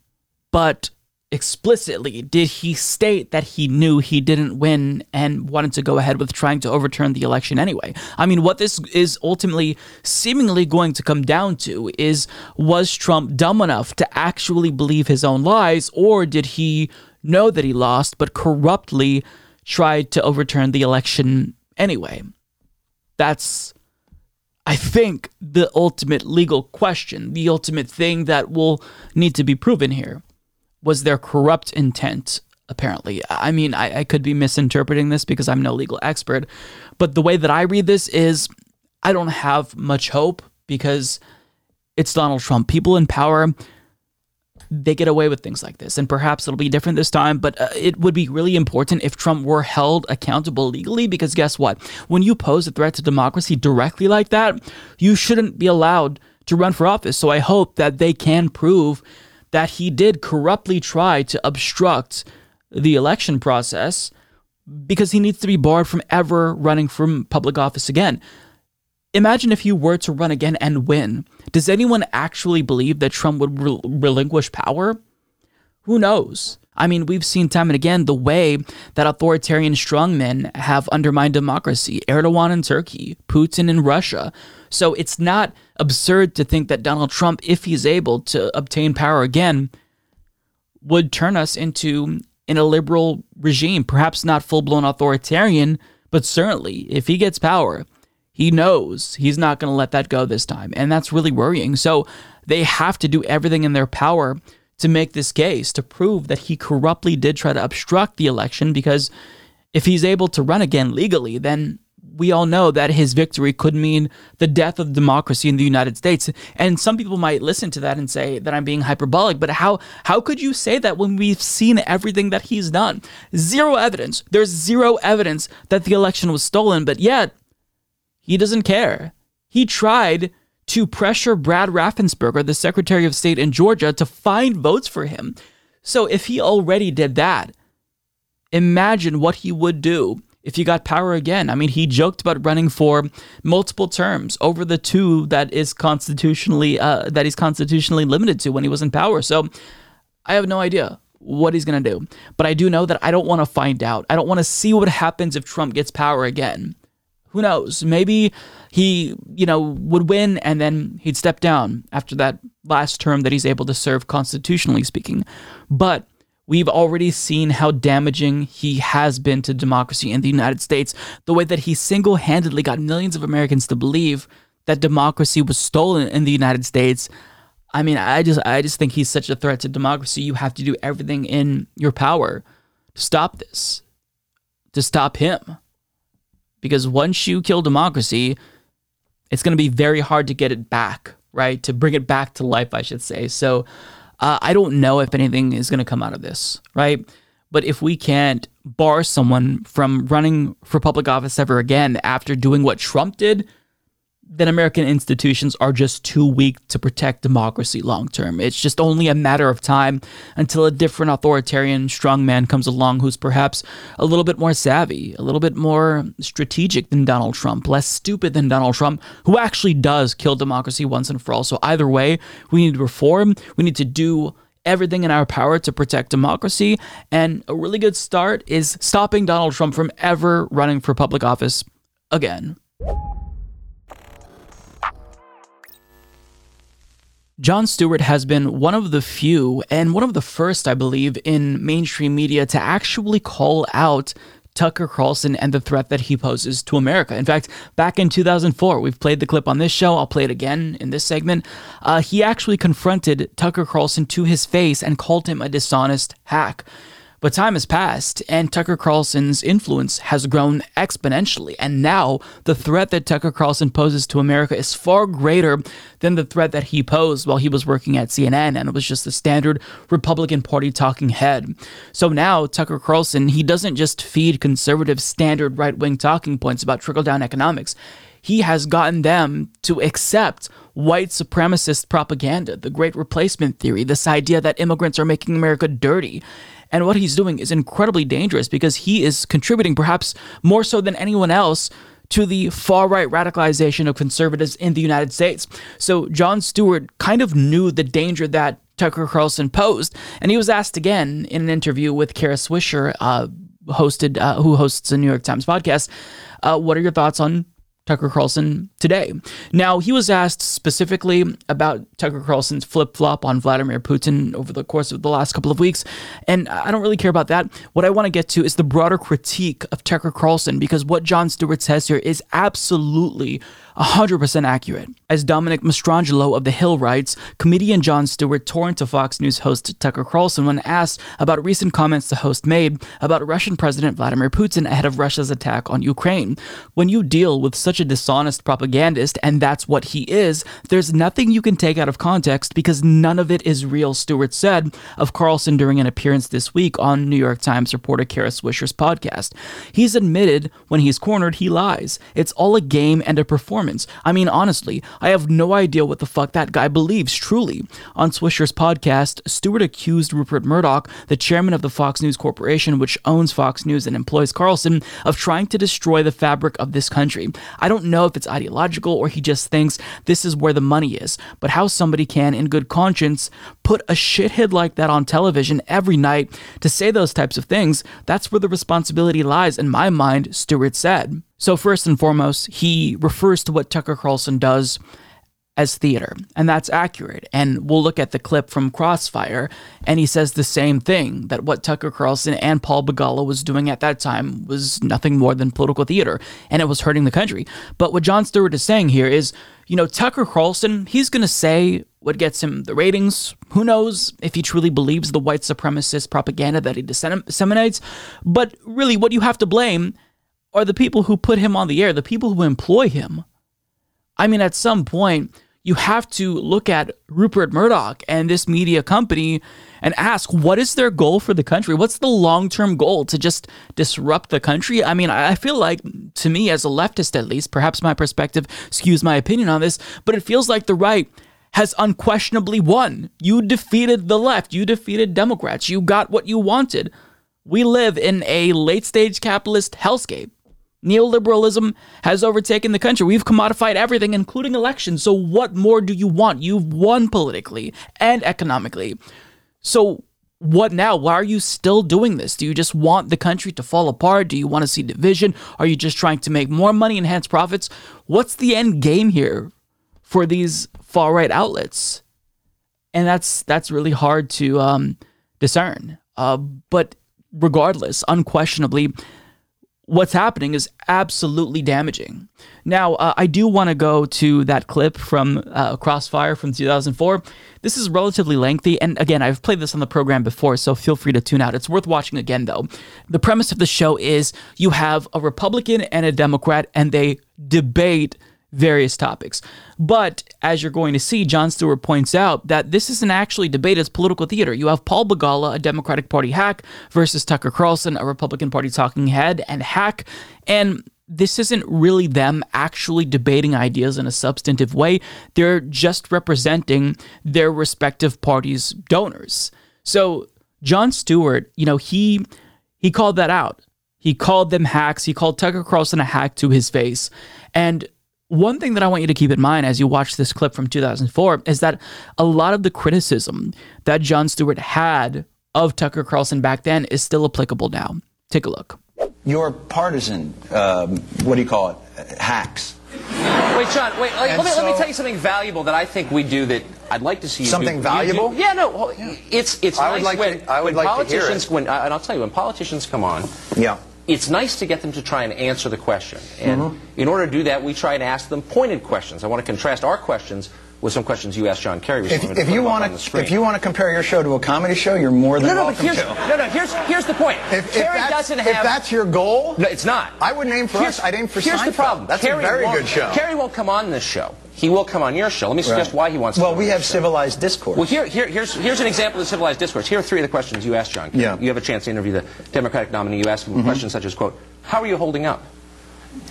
but explicitly did he state that he knew he didn't win and wanted to go ahead with trying to overturn the election anyway? I mean what this is ultimately seemingly going to come down to is was trump dumb enough to actually believe his own lies or did he know that he lost but corruptly tried to overturn the election anyway? That's I think, the ultimate legal question, the ultimate thing that will need to be proven here. Was there corrupt intent? Apparently. I mean, I, I could be misinterpreting this because I'm no legal expert, but the way that I read this is I don't have much hope because it's Donald Trump. People in power they get away with things like this. And perhaps it'll be different this time, but uh, it would be really important if Trump were held accountable legally because guess what? When you pose a threat to democracy directly like that, you shouldn't be allowed to run for office. So I hope that they can prove that he did corruptly try to obstruct the election process because he needs to be barred from ever running from public office again. Imagine if you were to run again and win. Does anyone actually believe that Trump would re- relinquish power? Who knows? I mean, we've seen time and again the way that authoritarian strongmen have undermined democracy Erdogan in Turkey, Putin in Russia. So it's not absurd to think that Donald Trump, if he's able to obtain power again, would turn us into an illiberal regime. Perhaps not full blown authoritarian, but certainly, if he gets power, he knows he's not going to let that go this time. And that's really worrying. So they have to do everything in their power to make this case, to prove that he corruptly did try to obstruct the election. Because if he's able to run again legally, then we all know that his victory could mean the death of democracy in the United States. And some people might listen to that and say that I'm being hyperbolic, but how how could you say that when we've seen everything that he's done? Zero evidence. There's zero evidence that the election was stolen, but yet he doesn't care. He tried to pressure Brad Raffensperger, the Secretary of State in Georgia, to find votes for him. So if he already did that, imagine what he would do if he got power again. I mean, he joked about running for multiple terms over the two that is constitutionally uh, that he's constitutionally limited to when he was in power. So I have no idea what he's going to do. But I do know that I don't want to find out. I don't want to see what happens if Trump gets power again. Who knows? Maybe he, you know, would win and then he'd step down after that last term that he's able to serve constitutionally speaking. But we've already seen how damaging he has been to democracy in the United States, the way that he single-handedly got millions of Americans to believe that democracy was stolen in the United States. I mean, I just I just think he's such a threat to democracy. You have to do everything in your power to stop this. To stop him because once you kill democracy, it's going to be very hard to get it back, right? To bring it back to life, I should say. So uh, I don't know if anything is going to come out of this, right? But if we can't bar someone from running for public office ever again after doing what Trump did, then American institutions are just too weak to protect democracy long term. It's just only a matter of time until a different authoritarian strongman comes along who's perhaps a little bit more savvy, a little bit more strategic than Donald Trump, less stupid than Donald Trump, who actually does kill democracy once and for all. So either way, we need reform, we need to do everything in our power to protect democracy. And a really good start is stopping Donald Trump from ever running for public office again. Jon Stewart has been one of the few and one of the first, I believe, in mainstream media to actually call out Tucker Carlson and the threat that he poses to America. In fact, back in 2004, we've played the clip on this show. I'll play it again in this segment. Uh, he actually confronted Tucker Carlson to his face and called him a dishonest hack. But time has passed, and Tucker Carlson's influence has grown exponentially. And now the threat that Tucker Carlson poses to America is far greater than the threat that he posed while he was working at CNN, and it was just a standard Republican Party talking head. So now Tucker Carlson, he doesn't just feed conservative standard right wing talking points about trickle down economics he has gotten them to accept white supremacist propaganda, the great replacement theory, this idea that immigrants are making America dirty. And what he's doing is incredibly dangerous because he is contributing, perhaps more so than anyone else, to the far right radicalization of conservatives in the United States. So Jon Stewart kind of knew the danger that Tucker Carlson posed, and he was asked again in an interview with Kara Swisher, uh, hosted uh, who hosts a New York Times podcast. Uh, what are your thoughts on Tucker Carlson today. Now, he was asked specifically about Tucker Carlson's flip flop on Vladimir Putin over the course of the last couple of weeks, and I don't really care about that. What I want to get to is the broader critique of Tucker Carlson because what Jon Stewart says here is absolutely 100% accurate. As Dominic Mastrangelo of The Hill writes, comedian Jon Stewart tore into Fox News host Tucker Carlson when asked about recent comments the host made about Russian President Vladimir Putin ahead of Russia's attack on Ukraine. When you deal with such a dishonest propagandist, and that's what he is, there's nothing you can take out of context because none of it is real, Stewart said of Carlson during an appearance this week on New York Times reporter Kara Swisher's podcast. He's admitted when he's cornered, he lies. It's all a game and a performance performance. I mean, honestly, I have no idea what the fuck that guy believes, truly. On Swisher's podcast, Stewart accused Rupert Murdoch, the chairman of the Fox News Corporation, which owns Fox News and employs Carlson, of trying to destroy the fabric of this country. I don't know if it's ideological or he just thinks this is where the money is, but how somebody can, in good conscience, put a shithead like that on television every night to say those types of things, that's where the responsibility lies in my mind, Stewart said. So, first and foremost, he refers to what Tucker Carlson does as theater, and that's accurate. And we'll look at the clip from Crossfire, and he says the same thing that what Tucker Carlson and Paul Begala was doing at that time was nothing more than political theater, and it was hurting the country. But what Jon Stewart is saying here is, you know, Tucker Carlson, he's going to say what gets him the ratings. Who knows if he truly believes the white supremacist propaganda that he disseminates? But really, what you have to blame are the people who put him on the air, the people who employ him. I mean, at some point, you have to look at Rupert Murdoch and this media company and ask what is their goal for the country? What's the long term goal to just disrupt the country? I mean, I feel like, to me, as a leftist at least, perhaps my perspective skews my opinion on this, but it feels like the right has unquestionably won. You defeated the left, you defeated Democrats, you got what you wanted. We live in a late stage capitalist hellscape. Neoliberalism has overtaken the country. We've commodified everything, including elections. So, what more do you want? You've won politically and economically. So, what now? Why are you still doing this? Do you just want the country to fall apart? Do you want to see division? Are you just trying to make more money, enhance profits? What's the end game here for these far right outlets? And that's that's really hard to um, discern. Uh, but regardless, unquestionably, what's happening is absolutely damaging. Now, uh, I do want to go to that clip from uh, Crossfire from 2004. This is relatively lengthy, and again, I've played this on the program before, so feel free to tune out. It's worth watching again, though. The premise of the show is you have a Republican and a Democrat, and they debate various topics. But as you're going to see, Jon Stewart points out that this isn't actually debate, it's political theater. You have Paul Begala, a Democratic Party hack, versus Tucker Carlson, a Republican Party talking head and hack. And this isn't really them actually debating ideas in a substantive way. They're just representing their respective parties' donors. So Jon Stewart, you know, he he called that out. He called them hacks. He called Tucker Carlson a hack to his face. And one thing that I want you to keep in mind as you watch this clip from 2004 is that a lot of the criticism that Jon Stewart had of Tucker Carlson back then is still applicable now. Take a look. Your partisan, um, what do you call it, hacks. Wait, John, wait, let, let, me, so, let me tell you something valuable that I think we do that I'd like to see you Something do, valuable? You do. Yeah, no, it's, it's I nice would like when, to, I would when like politicians, to hear it. when, and I'll tell you, when politicians come on, yeah it's nice to get them to try and answer the question. And mm-hmm. in order to do that, we try and ask them pointed questions. I want to contrast our questions with some questions you asked John Kerry. If, if you want to, if you want to compare your show to a comedy show, you're more than no, no, welcome but here's, to. No, no, here's here's the point. If, Kerry if doesn't have. If that's your goal, no, it's not. I wouldn't aim for here's, us. I'd aim for Here's Seinfeld. the problem. That's Kerry a very good show. Kerry won't come on this show. He will come on your show. Let me suggest right. why he wants. to Well, to we have civilized discourse. Well, here, here, here's here's an example of civilized discourse. Here are three of the questions you asked John. Yeah. You have a chance to interview the Democratic nominee. You ask him mm-hmm. questions such as, "quote How are you holding up?"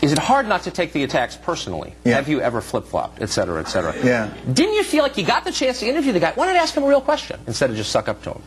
Is it hard not to take the attacks personally? Yeah. Have you ever flip-flopped, et cetera, et cetera? Yeah. Didn't you feel like you got the chance to interview the guy? Why not ask him a real question instead of just suck up to him?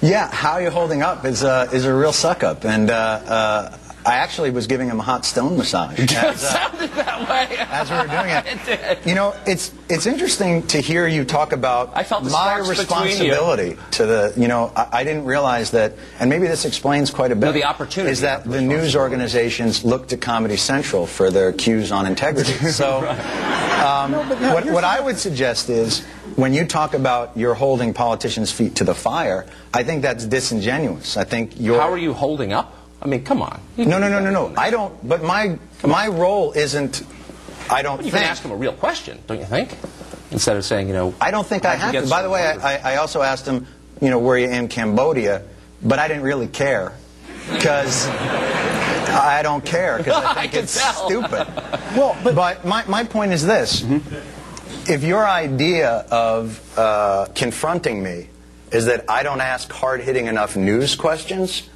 Yeah, how are you holding up is a, is a real suck up. And uh, uh, I actually was giving him a hot stone massage. It as, uh, sounded that way. as we were doing it. it did. You know, it's it's interesting to hear you talk about I felt my responsibility to the. You know, I, I didn't realize that, and maybe this explains quite a bit. No, the opportunity is that the news organizations look to Comedy Central for their cues on integrity. So, um, No, no, what what I would suggest is when you talk about you're holding politicians' feet to the fire, I think that's disingenuous. I think you're. How are you holding up? I mean, come on. No, no, no, no, no. I don't. But my my role isn't. I don't You think. can ask him a real question, don't you think? Instead of saying, you know. I don't think I have to. By the way. I, I I also asked him, you know, were you in Cambodia? But I didn't really care because I don't care because I I think can it's tell. stupid. Well, but, my, my point is this: if your idea of uh, confronting me is that I don't ask hard-hitting enough news questions,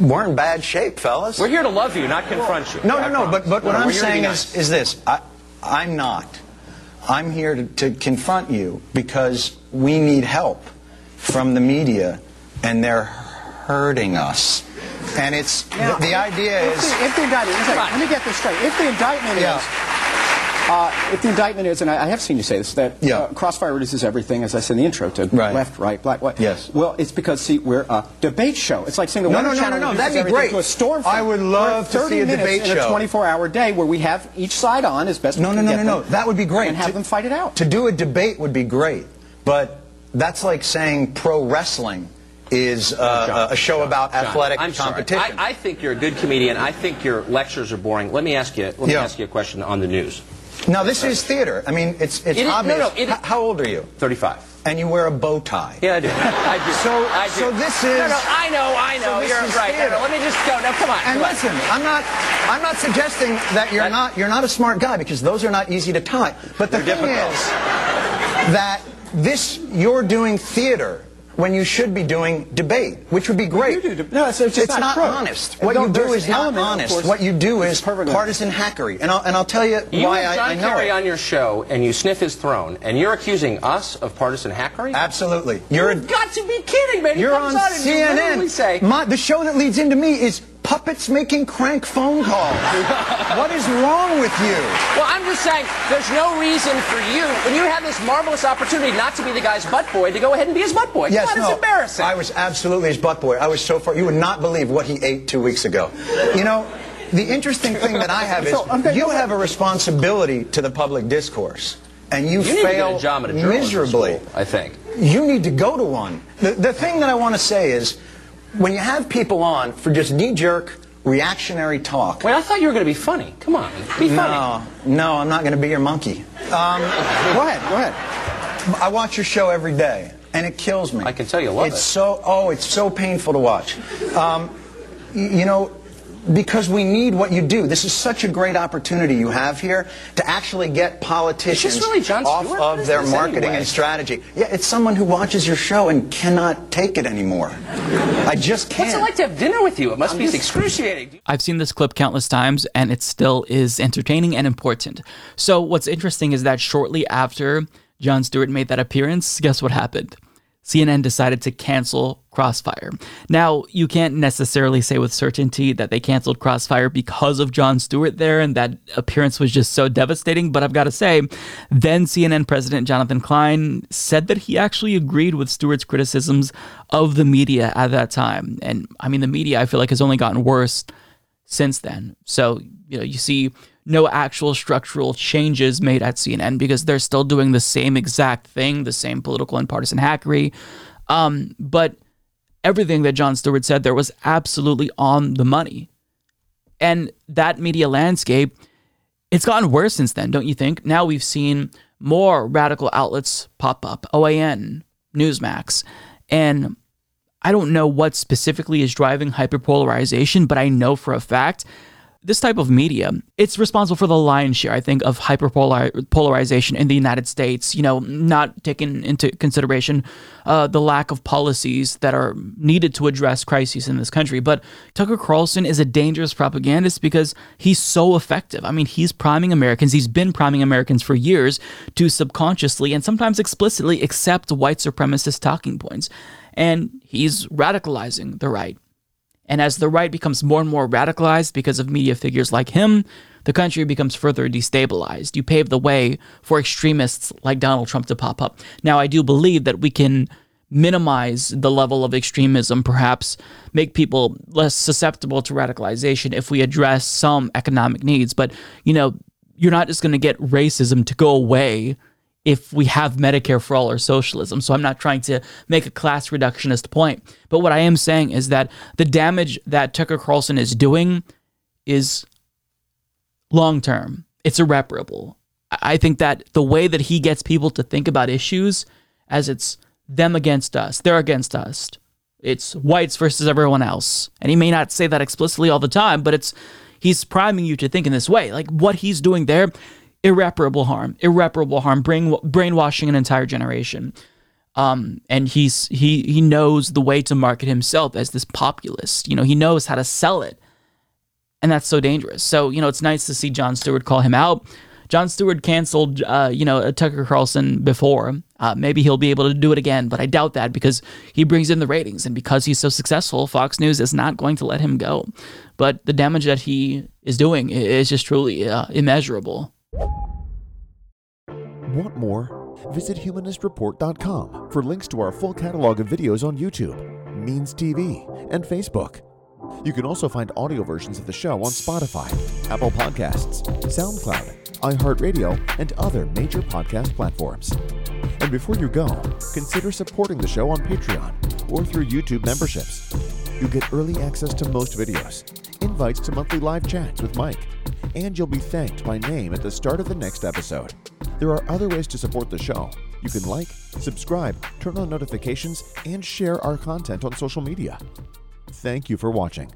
we're in bad shape, fellas. We're here to love you, not confront you. No, no, no. But, promise. but what No, I'm we're here to be saying nice. is, is this: I, I'm not. I'm here to, to confront you because we need help from the media, and they're hurting us. And it's Now, the, the idea if is. the, if the indictment, is like, let me get this straight. If the indictment Yeah. is, uh, if the indictment is, and I, I have seen you say this, that Yeah. uh, Crossfire reduces everything, as I said in the intro, to Right. left, right, black, white. Yes. Well, it's because see, we're a debate show. It's like saying the No, Weather no, no, Channel no, no, reduces that'd be great. To a storm I would love to see a debate in show. a 24-hour day where we have each side on as best No, we no, can no, get no, no. them That would be great. and have To- them fight it out. To do a debate would be great, but that's like saying pro wrestling is uh, John, a show John, about John, athletic I'm sorry. competition. I, I think you're a good comedian. I think your lectures are boring. Let me ask you. Let me Yeah. ask you a question on the news. No, this is theater. I mean, it's it's It is- no, obvious. no, it- how old are you? Thirty-five. and you wear a bow tie. Yeah, I do. I do. So, I do. so this is. No, no, I know, I know. so you're right. No, theater. no, let me just go. No, come on. And come on. listen, I'm not, I'm not suggesting that you're not, you're not a smart guy because those are not easy to tie. But the thing difficult. is that this, you're doing theater when you should be doing debate, which would be great. No, it's, it's It's not true. honest. What don't- you do is an not honest. course, What you do is partisan hackery. And I'll, and I'll tell you You why have I, I John know Kerry it. on your show, and you sniff his throne, and you're accusing us of partisan hackery? Absolutely. You're You've got to be kidding, man. You're comes on and you literally CNN. say, My, the show that leads into me is puppets making crank phone calls. what is wrong with you? Well, I'm just saying, there's no reason for you, when you have this marvelous opportunity not to be the guy's butt boy, to go ahead and be his butt boy. Yes, Come on, no. it's embarrassing. I was absolutely his butt boy. I was so far. You would not believe what he ate two weeks ago. You know, the interesting thing that I have is So, I'm you have a responsibility to the public discourse, and you, you fail get a job at a journalism miserably. school, I think. You need to go to one. The, the thing that I want to say is, when you have people on for just knee-jerk reactionary talk. Wait, I thought you were going to be funny. Come on, be funny. No, no, I'm not going to be your monkey. Um, Go ahead, go ahead. I watch your show every day, and it kills me. I can tell you love it's it. so oh, it's so painful to watch. Um, you know, because we need what you do. This is such a great opportunity you have here to actually get politicians really off of their marketing anyway? and strategy. Yeah, it's someone who watches your show and cannot take it anymore. I just can't. What's it like to have dinner with you? It must be excruciating. I've seen this clip countless times and it still is entertaining and important. So, what's interesting is that shortly after Jon Stewart made that appearance, guess what happened? CNN decided to cancel Crossfire. Now, you can't necessarily say with certainty that they canceled Crossfire because of Jon Stewart there and that appearance was just so devastating, but I've got to say, then CNN President Jonathan Klein said that he actually agreed with Stewart's criticisms of the media at that time. And I mean, the media, I feel like, has only gotten worse since then. So, you know, you see no actual structural changes made at CNN because they're still doing the same exact thing, the same political and partisan hackery. Um, but everything that Jon Stewart said there was absolutely on the money. And that media landscape, it's gotten worse since then, don't you think? Now we've seen more radical outlets pop up, OAN, Newsmax, and I don't know what specifically is driving hyperpolarization, but I know for a fact this type of media, it's responsible for the lion's share, I think, of hyperpolarization in the United States. You know, not taking into consideration uh, the lack of policies that are needed to address crises in this country. But Tucker Carlson is a dangerous propagandist because he's so effective. I mean, he's priming Americans, he's been priming Americans for years to subconsciously and sometimes explicitly accept white supremacist talking points. And he's radicalizing the right. And as the right becomes more and more radicalized because of media figures like him, the country becomes further destabilized. You pave the way for extremists like Donald Trump to pop up. Now, I do believe that we can minimize the level of extremism, perhaps make people less susceptible to radicalization if we address some economic needs. But, you know, you're not just going to get racism to go away if we have Medicare for all or socialism. So I'm not trying to make a class reductionist point. But what I am saying is that the damage that Tucker Carlson is doing is long term. It's irreparable. I think that the way that he gets people to think about issues as it's them against us, they're against us. It's whites versus everyone else. And he may not say that explicitly all the time, but it's he's priming you to think in this way. Like what he's doing there irreparable harm, irreparable harm, brain, brainwashing an entire generation. Um, and he's he he knows the way to market himself as this populist. You know, he knows how to sell it, and that's so dangerous. So you know, it's nice to see Jon Stewart call him out. Jon Stewart canceled, uh, you know, Tucker Carlson before. Uh, maybe he'll be able to do it again, but I doubt that because he brings in the ratings, and because he's so successful, Fox News is not going to let him go. But the damage that he is doing is just truly uh, immeasurable. Want more? Visit humanistreport.com for links to our full catalog of videos on YouTube, Means TV, and Facebook. You can also find audio versions of the show on Spotify, Apple Podcasts, SoundCloud, iHeartRadio, and other major podcast platforms. And before you go, consider supporting the show on Patreon or through YouTube memberships. You get early access to most videos, invites to monthly live chats with Mike, and you'll be thanked by name at the start of the next episode. There are other ways to support the show. You can like, subscribe, turn on notifications, and share our content on social media. Thank you for watching.